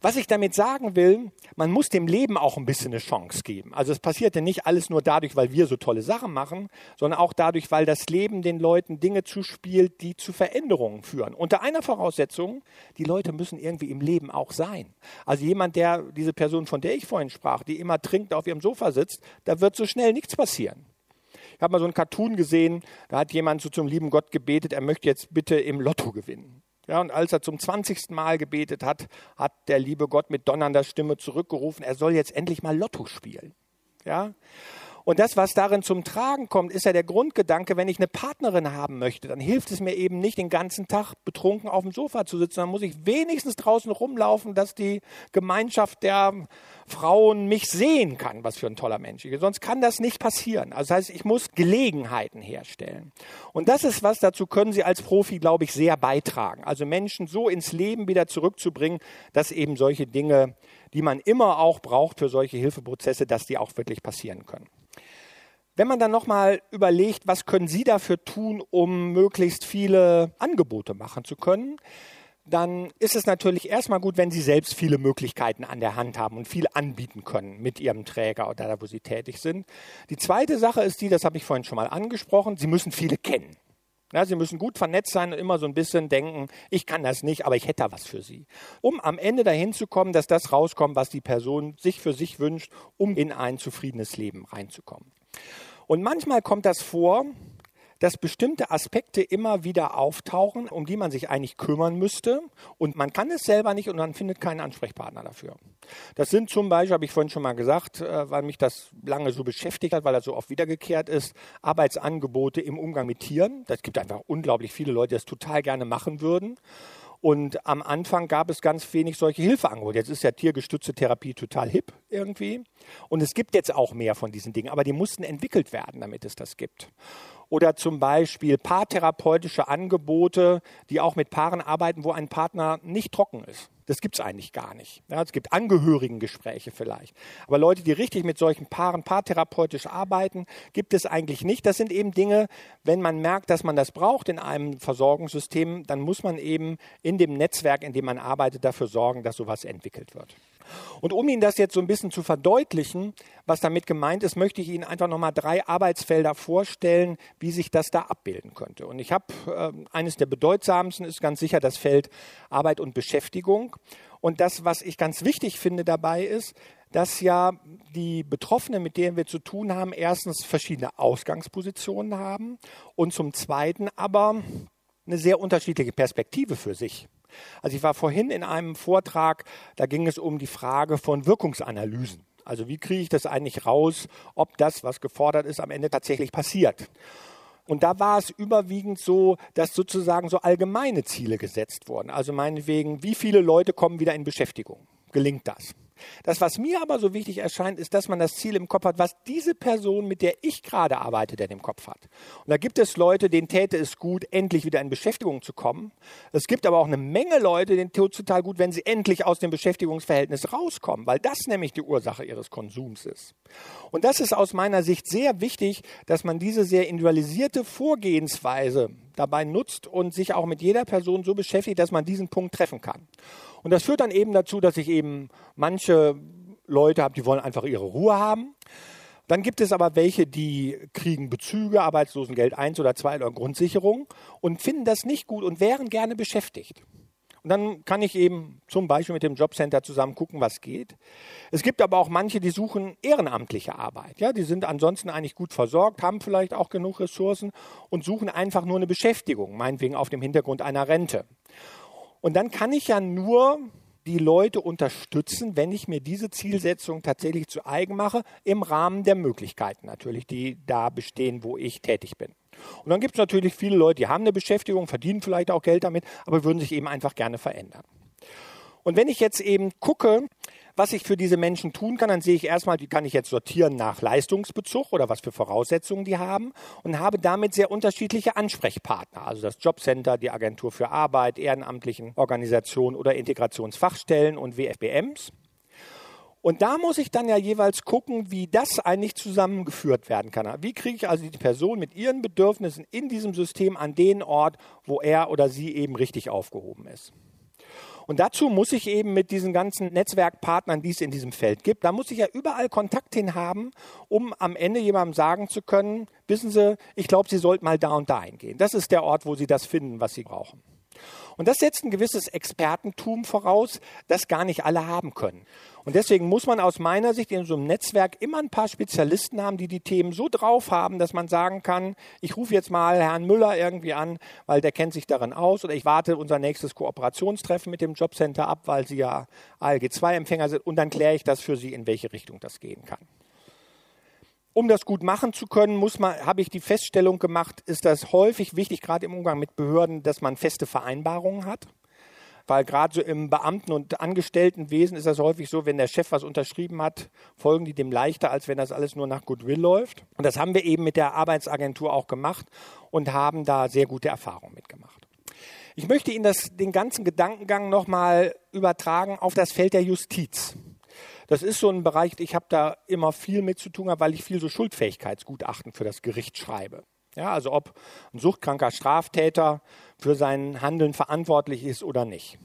was ich damit sagen will, man muss dem Leben auch ein bisschen eine Chance geben. Also es passiert ja nicht alles nur dadurch, weil wir so tolle Sachen machen, sondern auch dadurch, weil das Leben den Leuten Dinge zuspielt, die zu Veränderungen führen. Unter einer Voraussetzung, die Leute müssen irgendwie im Leben auch sein. Also jemand, der, diese Person, von der ich vorhin sprach, die immer trinkt, auf ihrem Sofa sitzt, da wird so schnell nichts passieren. Ich habe mal so einen Cartoon gesehen, da hat jemand so zum lieben Gott gebetet, er möchte jetzt bitte im Lotto gewinnen. Ja, und als er zum 20. Mal gebetet hat, hat der liebe Gott mit donnernder Stimme zurückgerufen, er soll jetzt endlich mal Lotto spielen. Ja? Und das, was darin zum Tragen kommt, ist ja der Grundgedanke, wenn ich eine Partnerin haben möchte, dann hilft es mir eben nicht, den ganzen Tag betrunken auf dem Sofa zu sitzen. Dann muss ich wenigstens draußen rumlaufen, dass die Gemeinschaft der Frauen mich sehen kann, was für ein toller Mensch ich bin. Sonst kann das nicht passieren. Also das heißt, ich muss Gelegenheiten herstellen. Und das ist was, dazu können Sie als Profi, glaube ich, sehr beitragen. Also Menschen so ins Leben wieder zurückzubringen, dass eben solche Dinge, die man immer auch braucht für solche Hilfeprozesse, dass die auch wirklich passieren können. Wenn man dann nochmal überlegt, was können Sie dafür tun, um möglichst viele Angebote machen zu können, dann ist es natürlich erstmal gut, wenn Sie selbst viele Möglichkeiten an der Hand haben und viel anbieten können mit Ihrem Träger oder da, wo Sie tätig sind. Die zweite Sache ist die, das habe ich vorhin schon mal angesprochen, Sie müssen viele kennen. Ja, sie müssen gut vernetzt sein und immer so ein bisschen denken, ich kann das nicht, aber ich hätte da was für Sie. Um am Ende dahin zu kommen, dass das rauskommt, was die Person sich für sich wünscht, um in ein zufriedenes Leben reinzukommen. Und manchmal kommt das vor, dass bestimmte Aspekte immer wieder auftauchen, um die man sich eigentlich kümmern müsste. Und man kann es selber nicht und man findet keinen Ansprechpartner dafür. Das sind zum Beispiel, habe ich vorhin schon mal gesagt, äh, weil mich das lange so beschäftigt hat, weil er so oft wiedergekehrt ist, Arbeitsangebote im Umgang mit Tieren. Das gibt einfach unglaublich viele Leute, die das total gerne machen würden. Und am Anfang gab es ganz wenig solche Hilfeangebote. Jetzt ist ja tiergestützte Therapie total hip irgendwie. Und es gibt jetzt auch mehr von diesen Dingen, aber die mussten entwickelt werden, damit es das gibt. Oder zum Beispiel paartherapeutische Angebote, die auch mit Paaren arbeiten, wo ein Partner nicht trocken ist. Das gibt es eigentlich gar nicht. Ja, es gibt Angehörigengespräche vielleicht. Aber Leute, die richtig mit solchen Paaren paartherapeutisch arbeiten, gibt es eigentlich nicht. Das sind eben Dinge, wenn man merkt, dass man das braucht in einem Versorgungssystem, dann muss man eben in dem Netzwerk, in dem man arbeitet, dafür sorgen, dass sowas entwickelt wird. Und um Ihnen das jetzt so ein bisschen zu verdeutlichen, was damit gemeint ist, möchte ich Ihnen einfach nochmal drei Arbeitsfelder vorstellen, wie sich das da abbilden könnte. Und ich habe äh, eines der bedeutsamsten ist ganz sicher das Feld Arbeit und Beschäftigung. Und das, was ich ganz wichtig finde dabei ist, dass ja die Betroffenen, mit denen wir zu tun haben, erstens verschiedene Ausgangspositionen haben und zum Zweiten aber eine sehr unterschiedliche Perspektive für sich. Also ich war vorhin in einem Vortrag, da ging es um die Frage von Wirkungsanalysen. Also wie kriege ich das eigentlich raus, ob das, was gefordert ist, am Ende tatsächlich passiert. Und da war es überwiegend so, dass sozusagen so allgemeine Ziele gesetzt wurden. Also meinetwegen, wie viele Leute kommen wieder in Beschäftigung? Gelingt das? Das, was mir aber so wichtig erscheint, ist, dass man das Ziel im Kopf hat, was diese Person, mit der ich gerade arbeite, denn im Kopf hat. Und da gibt es Leute, denen täte es gut, endlich wieder in Beschäftigung zu kommen. Es gibt aber auch eine Menge Leute, denen tut es total gut, wenn sie endlich aus dem Beschäftigungsverhältnis rauskommen, weil das nämlich die Ursache ihres Konsums ist. Und das ist aus meiner Sicht sehr wichtig, dass man diese sehr individualisierte Vorgehensweise dabei nutzt und sich auch mit jeder Person so beschäftigt, dass man diesen Punkt treffen kann. Und das führt dann eben dazu, dass ich eben manche Leute habe, die wollen einfach ihre Ruhe haben. Dann gibt es aber welche, die kriegen Bezüge, Arbeitslosengeld 1 oder 2 oder Grundsicherung und finden das nicht gut und wären gerne beschäftigt. Und dann kann ich eben zum Beispiel mit dem Jobcenter zusammen gucken, was geht. Es gibt aber auch manche, die suchen ehrenamtliche Arbeit. Ja, die sind ansonsten eigentlich gut versorgt, haben vielleicht auch genug Ressourcen und suchen einfach nur eine Beschäftigung, meinetwegen auf dem Hintergrund einer Rente. Und dann kann ich ja nur die Leute unterstützen, wenn ich mir diese Zielsetzung tatsächlich zu eigen mache, im Rahmen der Möglichkeiten natürlich, die da bestehen, wo ich tätig bin. Und dann gibt es natürlich viele Leute, die haben eine Beschäftigung, verdienen vielleicht auch Geld damit, aber würden sich eben einfach gerne verändern. Und wenn ich jetzt eben gucke, was ich für diese Menschen tun kann, dann sehe ich erstmal, die kann ich jetzt sortieren nach Leistungsbezug oder was für Voraussetzungen die haben und habe damit sehr unterschiedliche Ansprechpartner. Also das Jobcenter, die Agentur für Arbeit, ehrenamtlichen Organisationen oder Integrationsfachstellen und WFBMs. Und da muss ich dann ja jeweils gucken, wie das eigentlich zusammengeführt werden kann. Wie kriege ich also die Person mit ihren Bedürfnissen in diesem System an den Ort, wo er oder sie eben richtig aufgehoben ist. Und dazu muss ich eben mit diesen ganzen Netzwerkpartnern, die es in diesem Feld gibt, da muss ich ja überall Kontakt hin haben, um am Ende jemandem sagen zu können, wissen Sie, ich glaube, Sie sollten mal da und da hingehen. Das ist der Ort, wo Sie das finden, was Sie brauchen. Und das setzt ein gewisses Expertentum voraus, das gar nicht alle haben können. Und deswegen muss man aus meiner Sicht in so einem Netzwerk immer ein paar Spezialisten haben, die die Themen so drauf haben, dass man sagen kann, ich rufe jetzt mal Herrn Müller irgendwie an, weil der kennt sich darin aus, oder ich warte unser nächstes Kooperationstreffen mit dem Jobcenter ab, weil sie ja ALG-2-Empfänger sind, und dann kläre ich das für sie, in welche Richtung das gehen kann. Um das gut machen zu können, muss man, habe ich die Feststellung gemacht, ist das häufig wichtig, gerade im Umgang mit Behörden, dass man feste Vereinbarungen hat. Weil gerade so im Beamten- und Angestelltenwesen ist das häufig so, wenn der Chef was unterschrieben hat, folgen die dem leichter, als wenn das alles nur nach Goodwill läuft. Und das haben wir eben mit der Arbeitsagentur auch gemacht und haben da sehr gute Erfahrungen mitgemacht. Ich möchte Ihnen das, den ganzen Gedankengang nochmal übertragen auf das Feld der Justiz. Das ist so ein Bereich, ich habe da immer viel mit zu tun, weil ich viel so Schuldfähigkeitsgutachten für das Gericht schreibe. Ja, also ob ein suchtkranker Straftäter für sein Handeln verantwortlich ist oder nicht.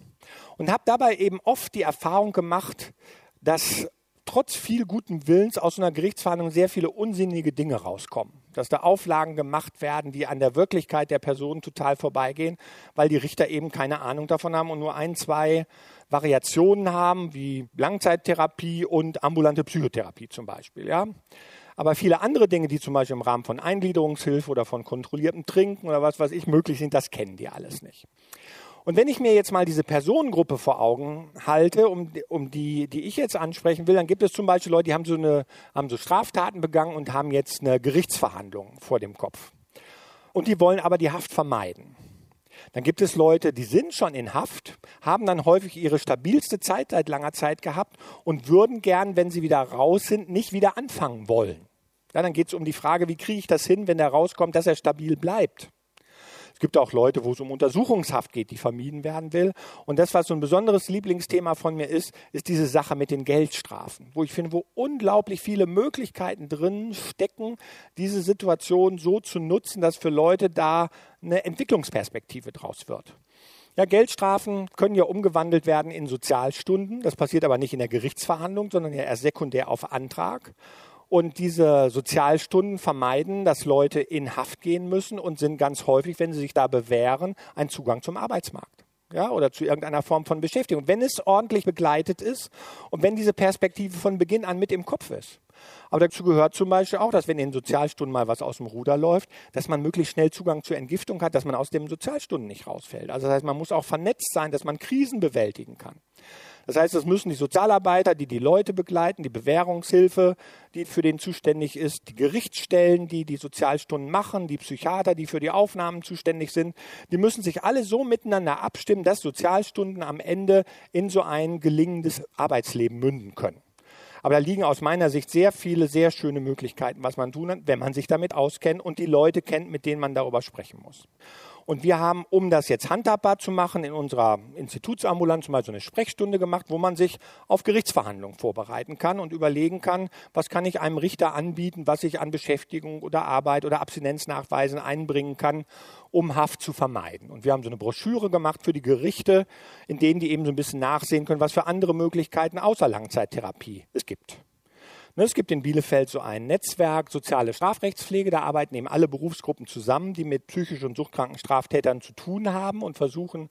Und habe dabei eben oft die Erfahrung gemacht, dass trotz viel guten Willens aus einer Gerichtsverhandlung sehr viele unsinnige Dinge rauskommen. Dass da Auflagen gemacht werden, die an der Wirklichkeit der Person total vorbeigehen, weil die Richter eben keine Ahnung davon haben und nur ein, zwei Variationen haben, wie Langzeittherapie und ambulante Psychotherapie zum Beispiel. Ja? Aber viele andere Dinge, die zum Beispiel im Rahmen von Eingliederungshilfe oder von kontrolliertem Trinken oder was weiß ich möglich sind, das kennen die alles nicht. Und wenn ich mir jetzt mal diese Personengruppe vor Augen halte, um, um die, die ich jetzt ansprechen will, dann gibt es zum Beispiel Leute, die haben so, eine, haben so Straftaten begangen und haben jetzt eine Gerichtsverhandlung vor dem Kopf. Und die wollen aber die Haft vermeiden. Dann gibt es Leute, die sind schon in Haft, haben dann häufig ihre stabilste Zeit seit langer Zeit gehabt und würden gern, wenn sie wieder raus sind, nicht wieder anfangen wollen. Ja, dann geht es um die Frage, wie kriege ich das hin, wenn der rauskommt, dass er stabil bleibt. Gibt auch Leute, wo es um Untersuchungshaft geht, die vermieden werden will. Und das, was so ein besonderes Lieblingsthema von mir ist, ist diese Sache mit den Geldstrafen, wo ich finde, wo unglaublich viele Möglichkeiten drin stecken, diese Situation so zu nutzen, dass für Leute da eine Entwicklungsperspektive draus wird. Ja, Geldstrafen können ja umgewandelt werden in Sozialstunden. Das passiert aber nicht in der Gerichtsverhandlung, sondern ja erst sekundär auf Antrag. Und diese Sozialstunden vermeiden, dass Leute in Haft gehen müssen und sind ganz häufig, wenn sie sich da bewähren, ein Zugang zum Arbeitsmarkt. Ja, oder zu irgendeiner Form von Beschäftigung. Wenn es ordentlich begleitet ist und wenn diese Perspektive von Beginn an mit im Kopf ist. Aber dazu gehört zum Beispiel auch, dass wenn in den Sozialstunden mal was aus dem Ruder läuft, dass man möglichst schnell Zugang zur Entgiftung hat, dass man aus den Sozialstunden nicht rausfällt. Also das heißt, man muss auch vernetzt sein, dass man Krisen bewältigen kann. Das heißt, es müssen die Sozialarbeiter, die die Leute begleiten, die Bewährungshilfe, die für den zuständig ist, die Gerichtsstellen, die die Sozialstunden machen, die Psychiater, die für die Aufnahmen zuständig sind, die müssen sich alle so miteinander abstimmen, dass Sozialstunden am Ende in so ein gelingendes Arbeitsleben münden können. Aber da liegen aus meiner Sicht sehr viele, sehr schöne Möglichkeiten, was man tun kann, wenn man sich damit auskennt und die Leute kennt, mit denen man darüber sprechen muss. Und wir haben, um das jetzt handhabbar zu machen, in unserer Institutsambulanz mal so eine Sprechstunde gemacht, wo man sich auf Gerichtsverhandlungen vorbereiten kann und überlegen kann, was kann ich einem Richter anbieten, was ich an Beschäftigung oder Arbeit oder Abstinenznachweisen einbringen kann, um Haft zu vermeiden. Und wir haben so eine Broschüre gemacht für die Gerichte, in denen die eben so ein bisschen nachsehen können, was für andere Möglichkeiten außer Langzeittherapie es gibt. Ne, es gibt in Bielefeld so ein Netzwerk soziale Strafrechtspflege. Da arbeiten eben alle Berufsgruppen zusammen, die mit psychisch und suchtkranken Straftätern zu tun haben und versuchen,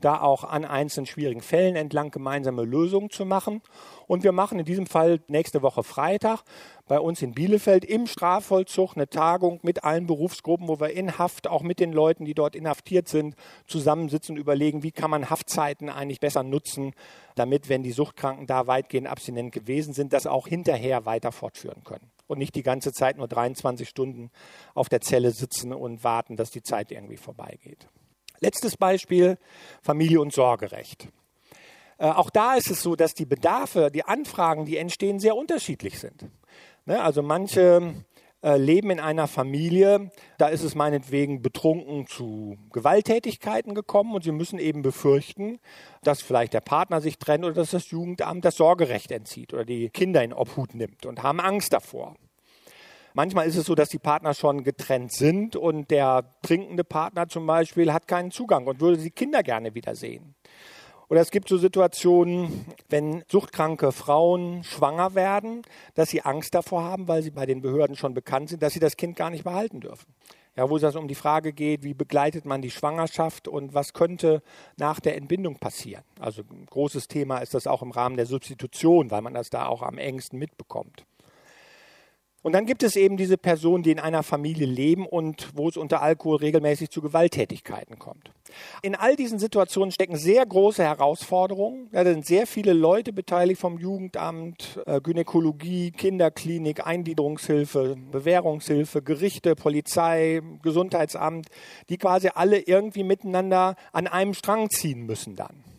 da auch an einzelnen schwierigen Fällen entlang gemeinsame Lösungen zu machen. Und wir machen in diesem Fall nächste Woche Freitag bei uns in Bielefeld im Strafvollzug eine Tagung mit allen Berufsgruppen, wo wir in Haft auch mit den Leuten, die dort inhaftiert sind, zusammensitzen und überlegen, wie kann man Haftzeiten eigentlich besser nutzen, damit, wenn die Suchtkranken da weitgehend abstinent gewesen sind, das auch hinterher weiter fortführen können und nicht die ganze Zeit nur 23 Stunden auf der Zelle sitzen und warten, dass die Zeit irgendwie vorbeigeht. Letztes Beispiel, Familie und Sorgerecht. Äh, auch da ist es so, dass die Bedarfe, die Anfragen, die entstehen, sehr unterschiedlich sind. Ne? Also manche äh, leben in einer Familie, da ist es meinetwegen betrunken zu Gewalttätigkeiten gekommen und sie müssen eben befürchten, dass vielleicht der Partner sich trennt oder dass das Jugendamt das Sorgerecht entzieht oder die Kinder in Obhut nimmt und haben Angst davor. Manchmal ist es so, dass die Partner schon getrennt sind und der trinkende Partner zum Beispiel hat keinen Zugang und würde die Kinder gerne wiedersehen. Oder es gibt so Situationen, wenn suchtkranke Frauen schwanger werden, dass sie Angst davor haben, weil sie bei den Behörden schon bekannt sind, dass sie das Kind gar nicht behalten dürfen. Ja, wo es also um die Frage geht, wie begleitet man die Schwangerschaft und was könnte nach der Entbindung passieren. Also ein großes Thema ist das auch im Rahmen der Substitution, weil man das da auch am engsten mitbekommt. Und dann gibt es eben diese Personen, die in einer Familie leben und wo es unter Alkohol regelmäßig zu Gewalttätigkeiten kommt. In all diesen Situationen stecken sehr große Herausforderungen. Da sind sehr viele Leute beteiligt vom Jugendamt, äh, Gynäkologie, Kinderklinik, Eingliederungshilfe, Bewährungshilfe, Gerichte, Polizei, Gesundheitsamt, die quasi alle irgendwie miteinander an einem Strang ziehen müssen dann.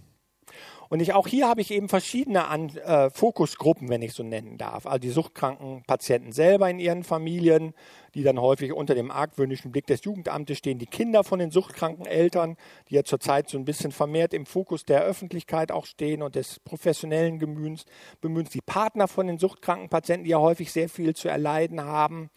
Und ich, auch hier habe ich eben verschiedene An äh, Fokusgruppen, wenn ich so nennen darf. Also die suchtkranken Patienten selber in ihren Familien, die dann häufig unter dem argwöhnischen Blick des Jugendamtes stehen, die Kinder von den suchtkranken Eltern, die ja zurzeit so ein bisschen vermehrt im Fokus der Öffentlichkeit auch stehen und des professionellen Gemühens, bemühen, die Partner von den suchtkranken Patienten, die ja häufig sehr viel zu erleiden haben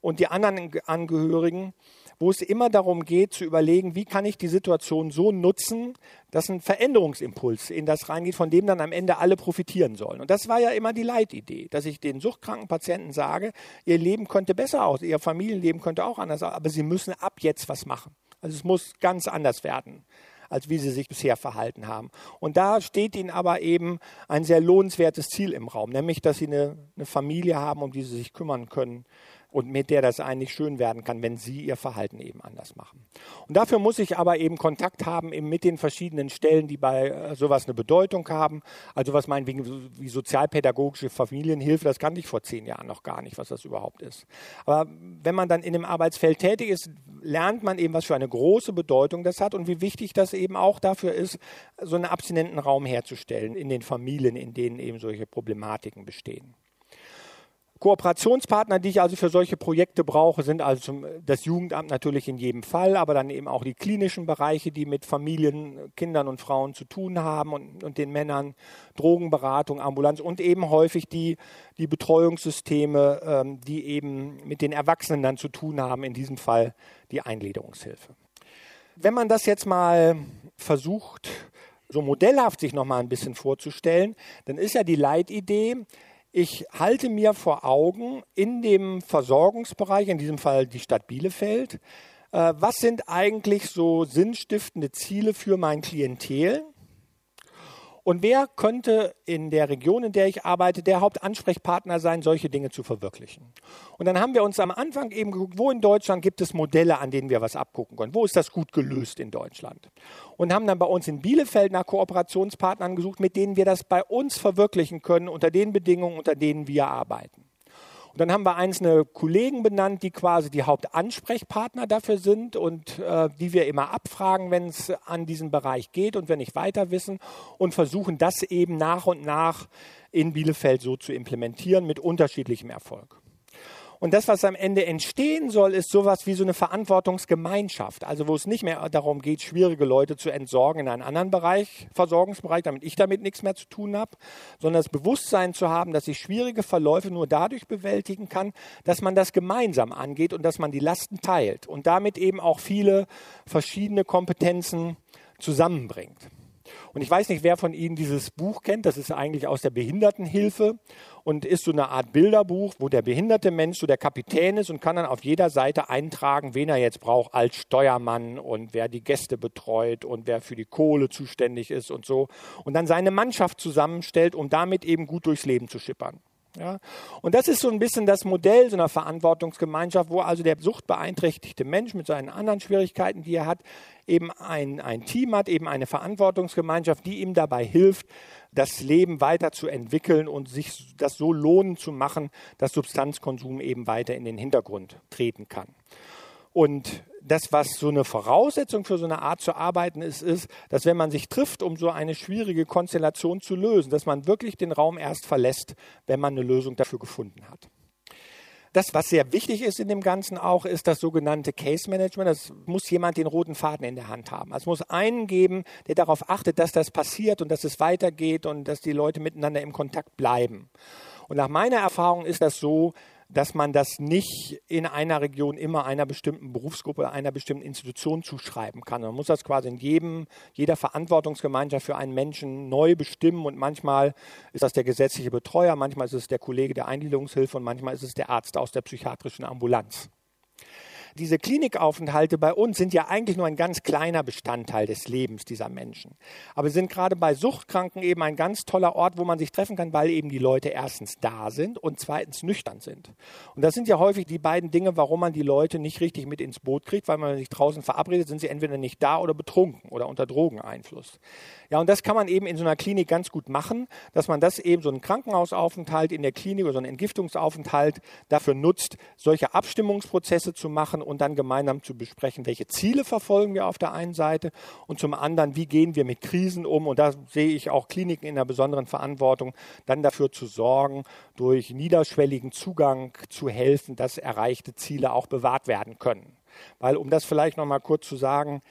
und die anderen Angehörigen wo es immer darum geht zu überlegen, wie kann ich die Situation so nutzen, dass ein Veränderungsimpuls in das reingeht, von dem dann am Ende alle profitieren sollen. Und das war ja immer die Leitidee, dass ich den suchtkranken Patienten sage, ihr Leben könnte besser aus, ihr Familienleben könnte auch anders aus, aber sie müssen ab jetzt was machen. Also es muss ganz anders werden als wie sie sich bisher verhalten haben. Und da steht ihnen aber eben ein sehr lohnenswertes Ziel im Raum, nämlich dass sie eine, eine Familie haben, um die sie sich kümmern können, und mit der das eigentlich schön werden kann, wenn sie ihr Verhalten eben anders machen. Und dafür muss ich aber eben Kontakt haben eben mit den verschiedenen Stellen, die bei äh, sowas eine Bedeutung haben. Also was meinetwegen wie sozialpädagogische Familienhilfe, das kannte ich vor zehn Jahren noch gar nicht, was das überhaupt ist. Aber wenn man dann in dem Arbeitsfeld tätig ist, lernt man eben, was für eine große Bedeutung das hat und wie wichtig das eben auch dafür ist, so einen abstinenten Raum herzustellen in den Familien, in denen eben solche Problematiken bestehen. Kooperationspartner, die ich also für solche Projekte brauche, sind also das Jugendamt natürlich in jedem Fall, aber dann eben auch die klinischen Bereiche, die mit Familien, Kindern und Frauen zu tun haben und, und den Männern, Drogenberatung, Ambulanz und eben häufig die, die Betreuungssysteme, ähm, die eben mit den Erwachsenen dann zu tun haben, in diesem Fall die Eingliederungshilfe. Wenn man das jetzt mal versucht, so modellhaft sich nochmal ein bisschen vorzustellen, dann ist ja die Leitidee, ich halte mir vor Augen in dem Versorgungsbereich, in diesem Fall die Stadt Bielefeld, äh, was sind eigentlich so sinnstiftende Ziele für mein Klientel? Und wer könnte in der Region, in der ich arbeite, der Hauptansprechpartner sein, solche Dinge zu verwirklichen? Und dann haben wir uns am Anfang eben geguckt, wo in Deutschland gibt es Modelle, an denen wir was abgucken können? Wo ist das gut gelöst in Deutschland? Und haben dann bei uns in Bielefeld nach Kooperationspartnern gesucht, mit denen wir das bei uns verwirklichen können, unter den Bedingungen, unter denen wir arbeiten. Und dann haben wir einzelne Kollegen benannt, die quasi die Hauptansprechpartner dafür sind und äh, die wir immer abfragen, wenn es an diesen Bereich geht und wir nicht weiter wissen und versuchen das eben nach und nach in Bielefeld so zu implementieren mit unterschiedlichem Erfolg. Und das, was am Ende entstehen soll, ist sowas wie so eine Verantwortungsgemeinschaft. Also wo es nicht mehr darum geht, schwierige Leute zu entsorgen in einen anderen Bereich, Versorgungsbereich, damit ich damit nichts mehr zu tun habe, sondern das Bewusstsein zu haben, dass ich schwierige Verläufe nur dadurch bewältigen kann, dass man das gemeinsam angeht und dass man die Lasten teilt und damit eben auch viele verschiedene Kompetenzen zusammenbringt. Und ich weiß nicht, wer von Ihnen dieses Buch kennt. Das ist eigentlich aus der Behindertenhilfe und ist so eine Art Bilderbuch, wo der behinderte Mensch so der Kapitän ist und kann dann auf jeder Seite eintragen, wen er jetzt braucht als Steuermann und wer die Gäste betreut und wer für die Kohle zuständig ist und so. Und dann seine Mannschaft zusammenstellt, um damit eben gut durchs Leben zu schippern. Ja? Und das ist so ein bisschen das Modell so einer Verantwortungsgemeinschaft, wo also der suchtbeeinträchtigte Mensch mit seinen anderen Schwierigkeiten, die er hat, eben ein, ein Team hat, eben eine Verantwortungsgemeinschaft, die ihm dabei hilft, das Leben weiterzuentwickeln und sich das so lohnen zu machen, dass Substanzkonsum eben weiter in den Hintergrund treten kann. Und das, was so eine Voraussetzung für so eine Art zu arbeiten ist, ist, dass wenn man sich trifft, um so eine schwierige Konstellation zu lösen, dass man wirklich den Raum erst verlässt, wenn man eine Lösung dafür gefunden hat. Das, was sehr wichtig ist in dem Ganzen auch, ist das sogenannte Case Management. Das muss jemand den roten Faden in der Hand haben. Also es muss einen geben, der darauf achtet, dass das passiert und dass es weitergeht und dass die Leute miteinander im Kontakt bleiben. Und nach meiner Erfahrung ist das so, dass man das nicht in einer Region immer einer bestimmten Berufsgruppe, einer bestimmten Institution zuschreiben kann. Man muss das quasi in jedem, jeder Verantwortungsgemeinschaft für einen Menschen neu bestimmen und manchmal ist das der gesetzliche Betreuer, manchmal ist es der Kollege der Eingliederungshilfe und manchmal ist es der Arzt aus der psychiatrischen Ambulanz diese Klinikaufenthalte bei uns sind ja eigentlich nur ein ganz kleiner Bestandteil des Lebens dieser Menschen. Aber sie sind gerade bei Suchtkranken eben ein ganz toller Ort, wo man sich treffen kann, weil eben die Leute erstens da sind und zweitens nüchtern sind. Und das sind ja häufig die beiden Dinge, warum man die Leute nicht richtig mit ins Boot kriegt, weil man sich draußen verabredet, sind sie entweder nicht da oder betrunken oder unter Drogeneinfluss. Ja, und das kann man eben in so einer Klinik ganz gut machen, dass man das eben so einen Krankenhausaufenthalt in der Klinik oder so einen Entgiftungsaufenthalt dafür nutzt, solche Abstimmungsprozesse zu machen und dann gemeinsam zu besprechen, welche Ziele verfolgen wir auf der einen Seite und zum anderen, wie gehen wir mit Krisen um. Und da sehe ich auch Kliniken in einer besonderen Verantwortung, dann dafür zu sorgen, durch niederschwelligen Zugang zu helfen, dass erreichte Ziele auch bewahrt werden können. Weil, um das vielleicht noch mal kurz zu sagen,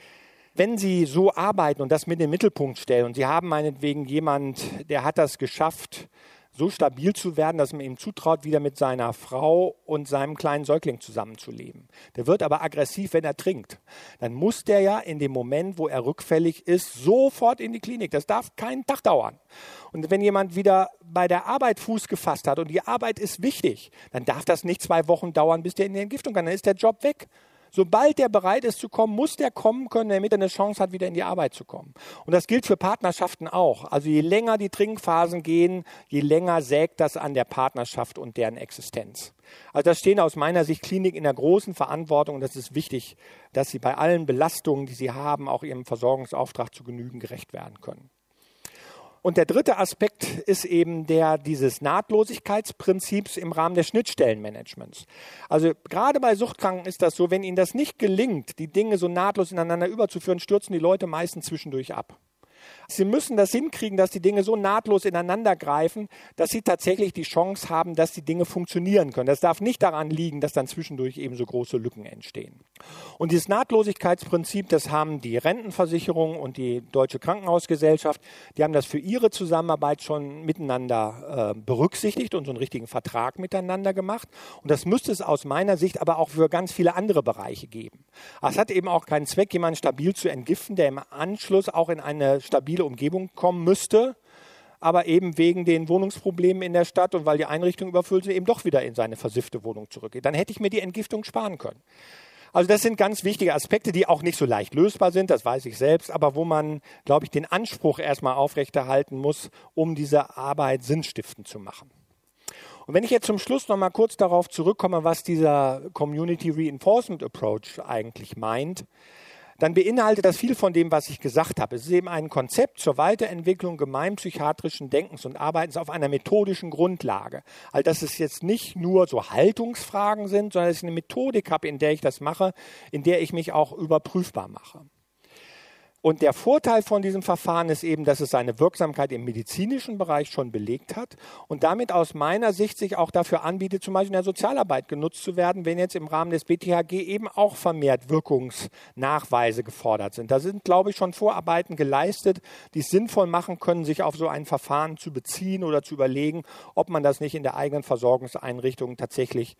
wenn Sie so arbeiten und das mit in den Mittelpunkt stellen und Sie haben meinetwegen jemand, der hat das geschafft, so stabil zu werden, dass man ihm zutraut, wieder mit seiner Frau und seinem kleinen Säugling zusammenzuleben. Der wird aber aggressiv, wenn er trinkt. Dann muss der ja in dem Moment, wo er rückfällig ist, sofort in die Klinik. Das darf keinen Tag dauern. Und wenn jemand wieder bei der Arbeit Fuß gefasst hat und die Arbeit ist wichtig, dann darf das nicht zwei Wochen dauern, bis der in die Entgiftung kann. Dann ist der Job weg. Sobald der bereit ist zu kommen, muss der kommen können, damit er eine Chance hat, wieder in die Arbeit zu kommen. Und das gilt für Partnerschaften auch. Also je länger die Trinkphasen gehen, je länger sägt das an der Partnerschaft und deren Existenz. Also da stehen aus meiner Sicht Kliniken in der großen Verantwortung und das ist wichtig, dass sie bei allen Belastungen, die sie haben, auch ihrem Versorgungsauftrag zu genügen gerecht werden können. Und der dritte Aspekt ist eben der dieses Nahtlosigkeitsprinzips im Rahmen des Schnittstellenmanagements. Also gerade bei Suchtkranken ist das so, wenn ihnen das nicht gelingt, die Dinge so nahtlos ineinander überzuführen, stürzen die Leute meistens zwischendurch ab. Sie müssen das hinkriegen, dass die Dinge so nahtlos ineinander greifen, dass sie tatsächlich die Chance haben, dass die Dinge funktionieren können. Das darf nicht daran liegen, dass dann zwischendurch eben so große Lücken entstehen. Und dieses Nahtlosigkeitsprinzip, das haben die Rentenversicherung und die Deutsche Krankenhausgesellschaft, die haben das für ihre Zusammenarbeit schon miteinander äh, berücksichtigt und so einen richtigen Vertrag miteinander gemacht. Und das müsste es aus meiner Sicht aber auch für ganz viele andere Bereiche geben. es hat eben auch keinen Zweck, jemanden stabil zu entgiften, der im Anschluss auch in eine stabile Umgebung kommen müsste, aber eben wegen den Wohnungsproblemen in der Stadt und weil die Einrichtung überfüllt sind, eben doch wieder in seine versiffte Wohnung zurückgeht. Dann hätte ich mir die Entgiftung sparen können. Also das sind ganz wichtige Aspekte, die auch nicht so leicht lösbar sind, das weiß ich selbst, aber wo man, glaube ich, den Anspruch erstmal aufrechterhalten muss, um diese Arbeit sinnstiftend zu machen. Und wenn ich jetzt zum Schluss noch mal kurz darauf zurückkomme, was dieser Community Reinforcement Approach eigentlich meint, dann beinhaltet das viel von dem, was ich gesagt habe. Es ist eben ein Konzept zur Weiterentwicklung gemeinpsychiatrischen Denkens und Arbeitens auf einer methodischen Grundlage. Also dass es jetzt nicht nur so Haltungsfragen sind, sondern dass ich eine Methodik habe, in der ich das mache, in der ich mich auch überprüfbar mache. Und der Vorteil von diesem Verfahren ist eben, dass es seine Wirksamkeit im medizinischen Bereich schon belegt hat und damit aus meiner Sicht sich auch dafür anbietet, zum Beispiel in der Sozialarbeit genutzt zu werden, wenn jetzt im Rahmen des BTHG eben auch vermehrt Wirkungsnachweise gefordert sind. Da sind, glaube ich, schon Vorarbeiten geleistet, die es sinnvoll machen können, sich auf so ein Verfahren zu beziehen oder zu überlegen, ob man das nicht in der eigenen Versorgungseinrichtung tatsächlich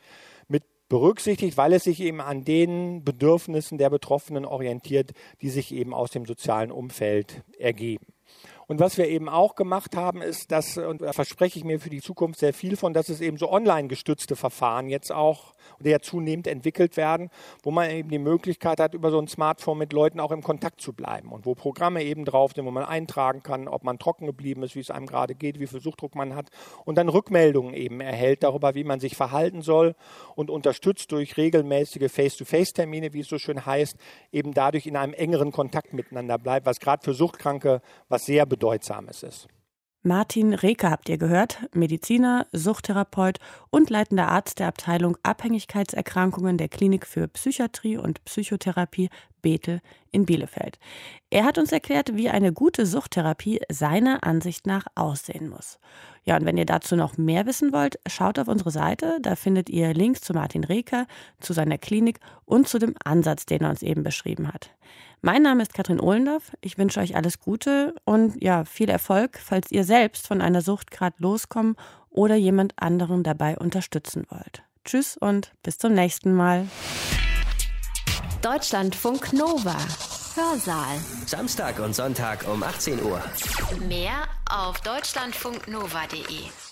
mit berücksichtigt, weil es sich eben an den Bedürfnissen der Betroffenen orientiert, die sich eben aus dem sozialen Umfeld ergeben. Und was wir eben auch gemacht haben, ist, dass, und da verspreche ich mir für die Zukunft sehr viel von, dass es eben so online gestützte Verfahren jetzt auch oder ja zunehmend entwickelt werden, wo man eben die Möglichkeit hat, über so ein Smartphone mit Leuten auch im Kontakt zu bleiben und wo Programme eben drauf sind, wo man eintragen kann, ob man trocken geblieben ist, wie es einem gerade geht, wie viel Suchtdruck man hat und dann Rückmeldungen eben erhält darüber, wie man sich verhalten soll und unterstützt durch regelmäßige Face-to-Face-Termine, wie es so schön heißt, eben dadurch in einem engeren Kontakt miteinander bleibt, was gerade für Suchtkranke was sehr Bedeutsames ist. Martin Reke habt ihr gehört, Mediziner, Suchttherapeut und leitender Arzt der Abteilung Abhängigkeitserkrankungen der Klinik für Psychiatrie und Psychotherapie Bethel in Bielefeld. Er hat uns erklärt, wie eine gute Suchttherapie seiner Ansicht nach aussehen muss. Ja, und wenn ihr dazu noch mehr wissen wollt, schaut auf unsere Seite, da findet ihr Links zu Martin Reker, zu seiner Klinik und zu dem Ansatz, den er uns eben beschrieben hat. Mein Name ist Katrin Ohlendorf. Ich wünsche euch alles Gute und ja, viel Erfolg, falls ihr selbst von einer Sucht gerade loskommen oder jemand anderen dabei unterstützen wollt. Tschüss und bis zum nächsten Mal. Deutschlandfunk Nova. Hörsaal. Samstag und Sonntag um 18 Uhr. Mehr auf deutschlandfunknova.de.